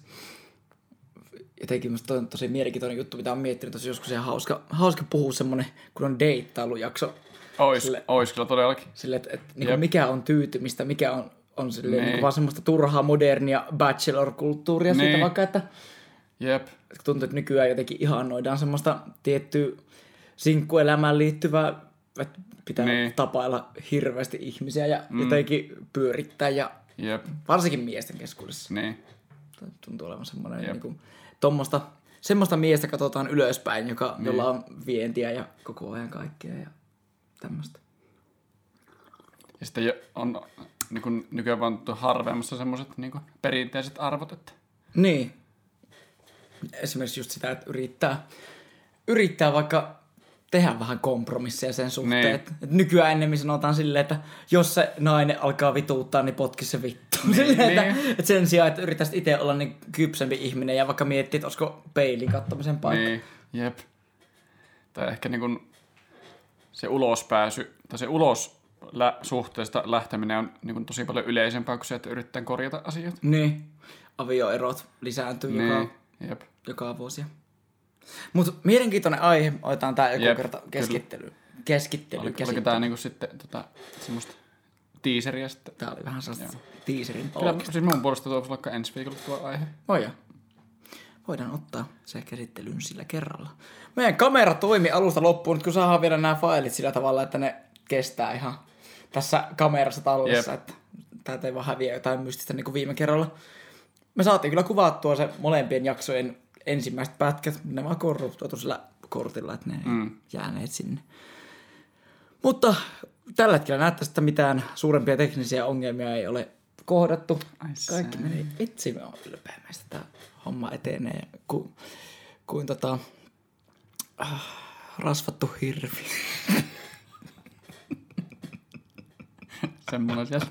jotenkin musta on tosi mielenkiintoinen juttu, mitä on miettinyt tosi joskus ihan hauska, hauska puhua semmonen, kun on deittailujakso. Ois, Sille- ois kyllä todellakin. Sille, että, että niin Jep. mikä on tyytymistä, mikä on, on silleen, Niin. niin vaan semmoista turhaa modernia bachelor-kulttuuria niin. siitä vaikka, että Jep. tuntuu, että nykyään jotenkin ihannoidaan semmoista tiettyä sinkkuelämään liittyvää, että pitää Niin. niin. tapailla hirveästi ihmisiä ja mm. jotenkin pyörittää ja Jep. varsinkin miesten keskuudessa. Niin. Tuntuu olevan semmoinen Jep. niin kuin, tommosta, semmoista miestä katsotaan ylöspäin, joka, niin. jolla on vientiä ja koko ajan kaikkea ja tämmöistä. Ja sitten on niin kuin nykyään vaan harvemmassa semmoiset niin perinteiset arvot, että Niin. Esimerkiksi just sitä, että yrittää, yrittää vaikka tehdä vähän kompromisseja sen suhteen. Niin. Että et nykyään ennemmin sanotaan silleen, että jos se nainen alkaa vituuttaa, niin potki se vittu. Niin, silleen, niin. että, että sen sijaan, että yrittäisit itse olla niin kypsempi ihminen ja vaikka miettii, että olisiko peilin kattomisen paikka. Niin, jep. Tai ehkä niin kuin se ulospääsy, tai se ulos lä- suhteesta lähteminen on niin kuin tosi paljon yleisempää kuin se, että yrittää korjata asioita. Niin. Avioerot lisääntyy niin. joka, jep. joka vuosi. Mutta mielenkiintoinen aihe. Otetaan tämä joku Jep, kerta kyllä. keskittely. Keskittely. Oliko, oliko tämä niinku sitten tota, semmoista teaseria sitten? Tää oli vähän sellaista teaserin Kyllä, siis mun puolesta tuo vaikka ensi viikolla tuo aihe. Voi jo. Voidaan ottaa se käsittelyyn sillä kerralla. Meidän kamera toimi alusta loppuun, kun saadaan vielä nämä failit sillä tavalla, että ne kestää ihan tässä kamerassa tallessa, Jep. että täältä ei vaan häviä jotain mystistä niin kuin viime kerralla. Me saatiin kyllä kuvattua se molempien jaksojen ensimmäiset pätkät, ne vaan korruptoitu sillä kortilla, että ne mm. jääneet sinne. Mutta tällä hetkellä näyttäisi, että mitään suurempia teknisiä ongelmia ei ole kohdattu. Ai Kaikki meni vitsi, me on ylpeä meistä tämä homma etenee. Ku, kuin tota, ah, rasvattu hirvi. Semmoinen siellä.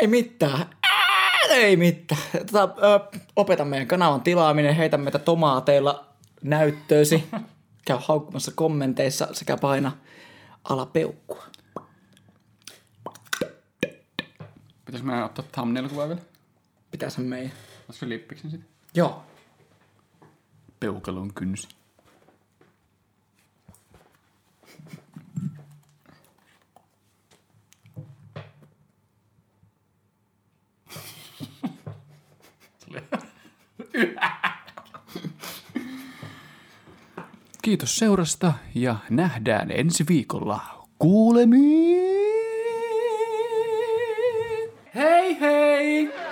Ei mitään. Ää, ei mitään. Tota, ö, opeta meidän kanavan tilaaminen, heitä meitä tomaateilla näyttöösi. Käy haukkumassa kommenteissa sekä paina alapeukkua. Pitäis meidän ottaa thumbnail-kuvaa vielä? Pitäisi meidän. Olisiko lippiksen sitten? Joo. Peukalon kynsi. Kiitos seurasta ja nähdään ensi viikolla. Kuulemiin! Hei hei!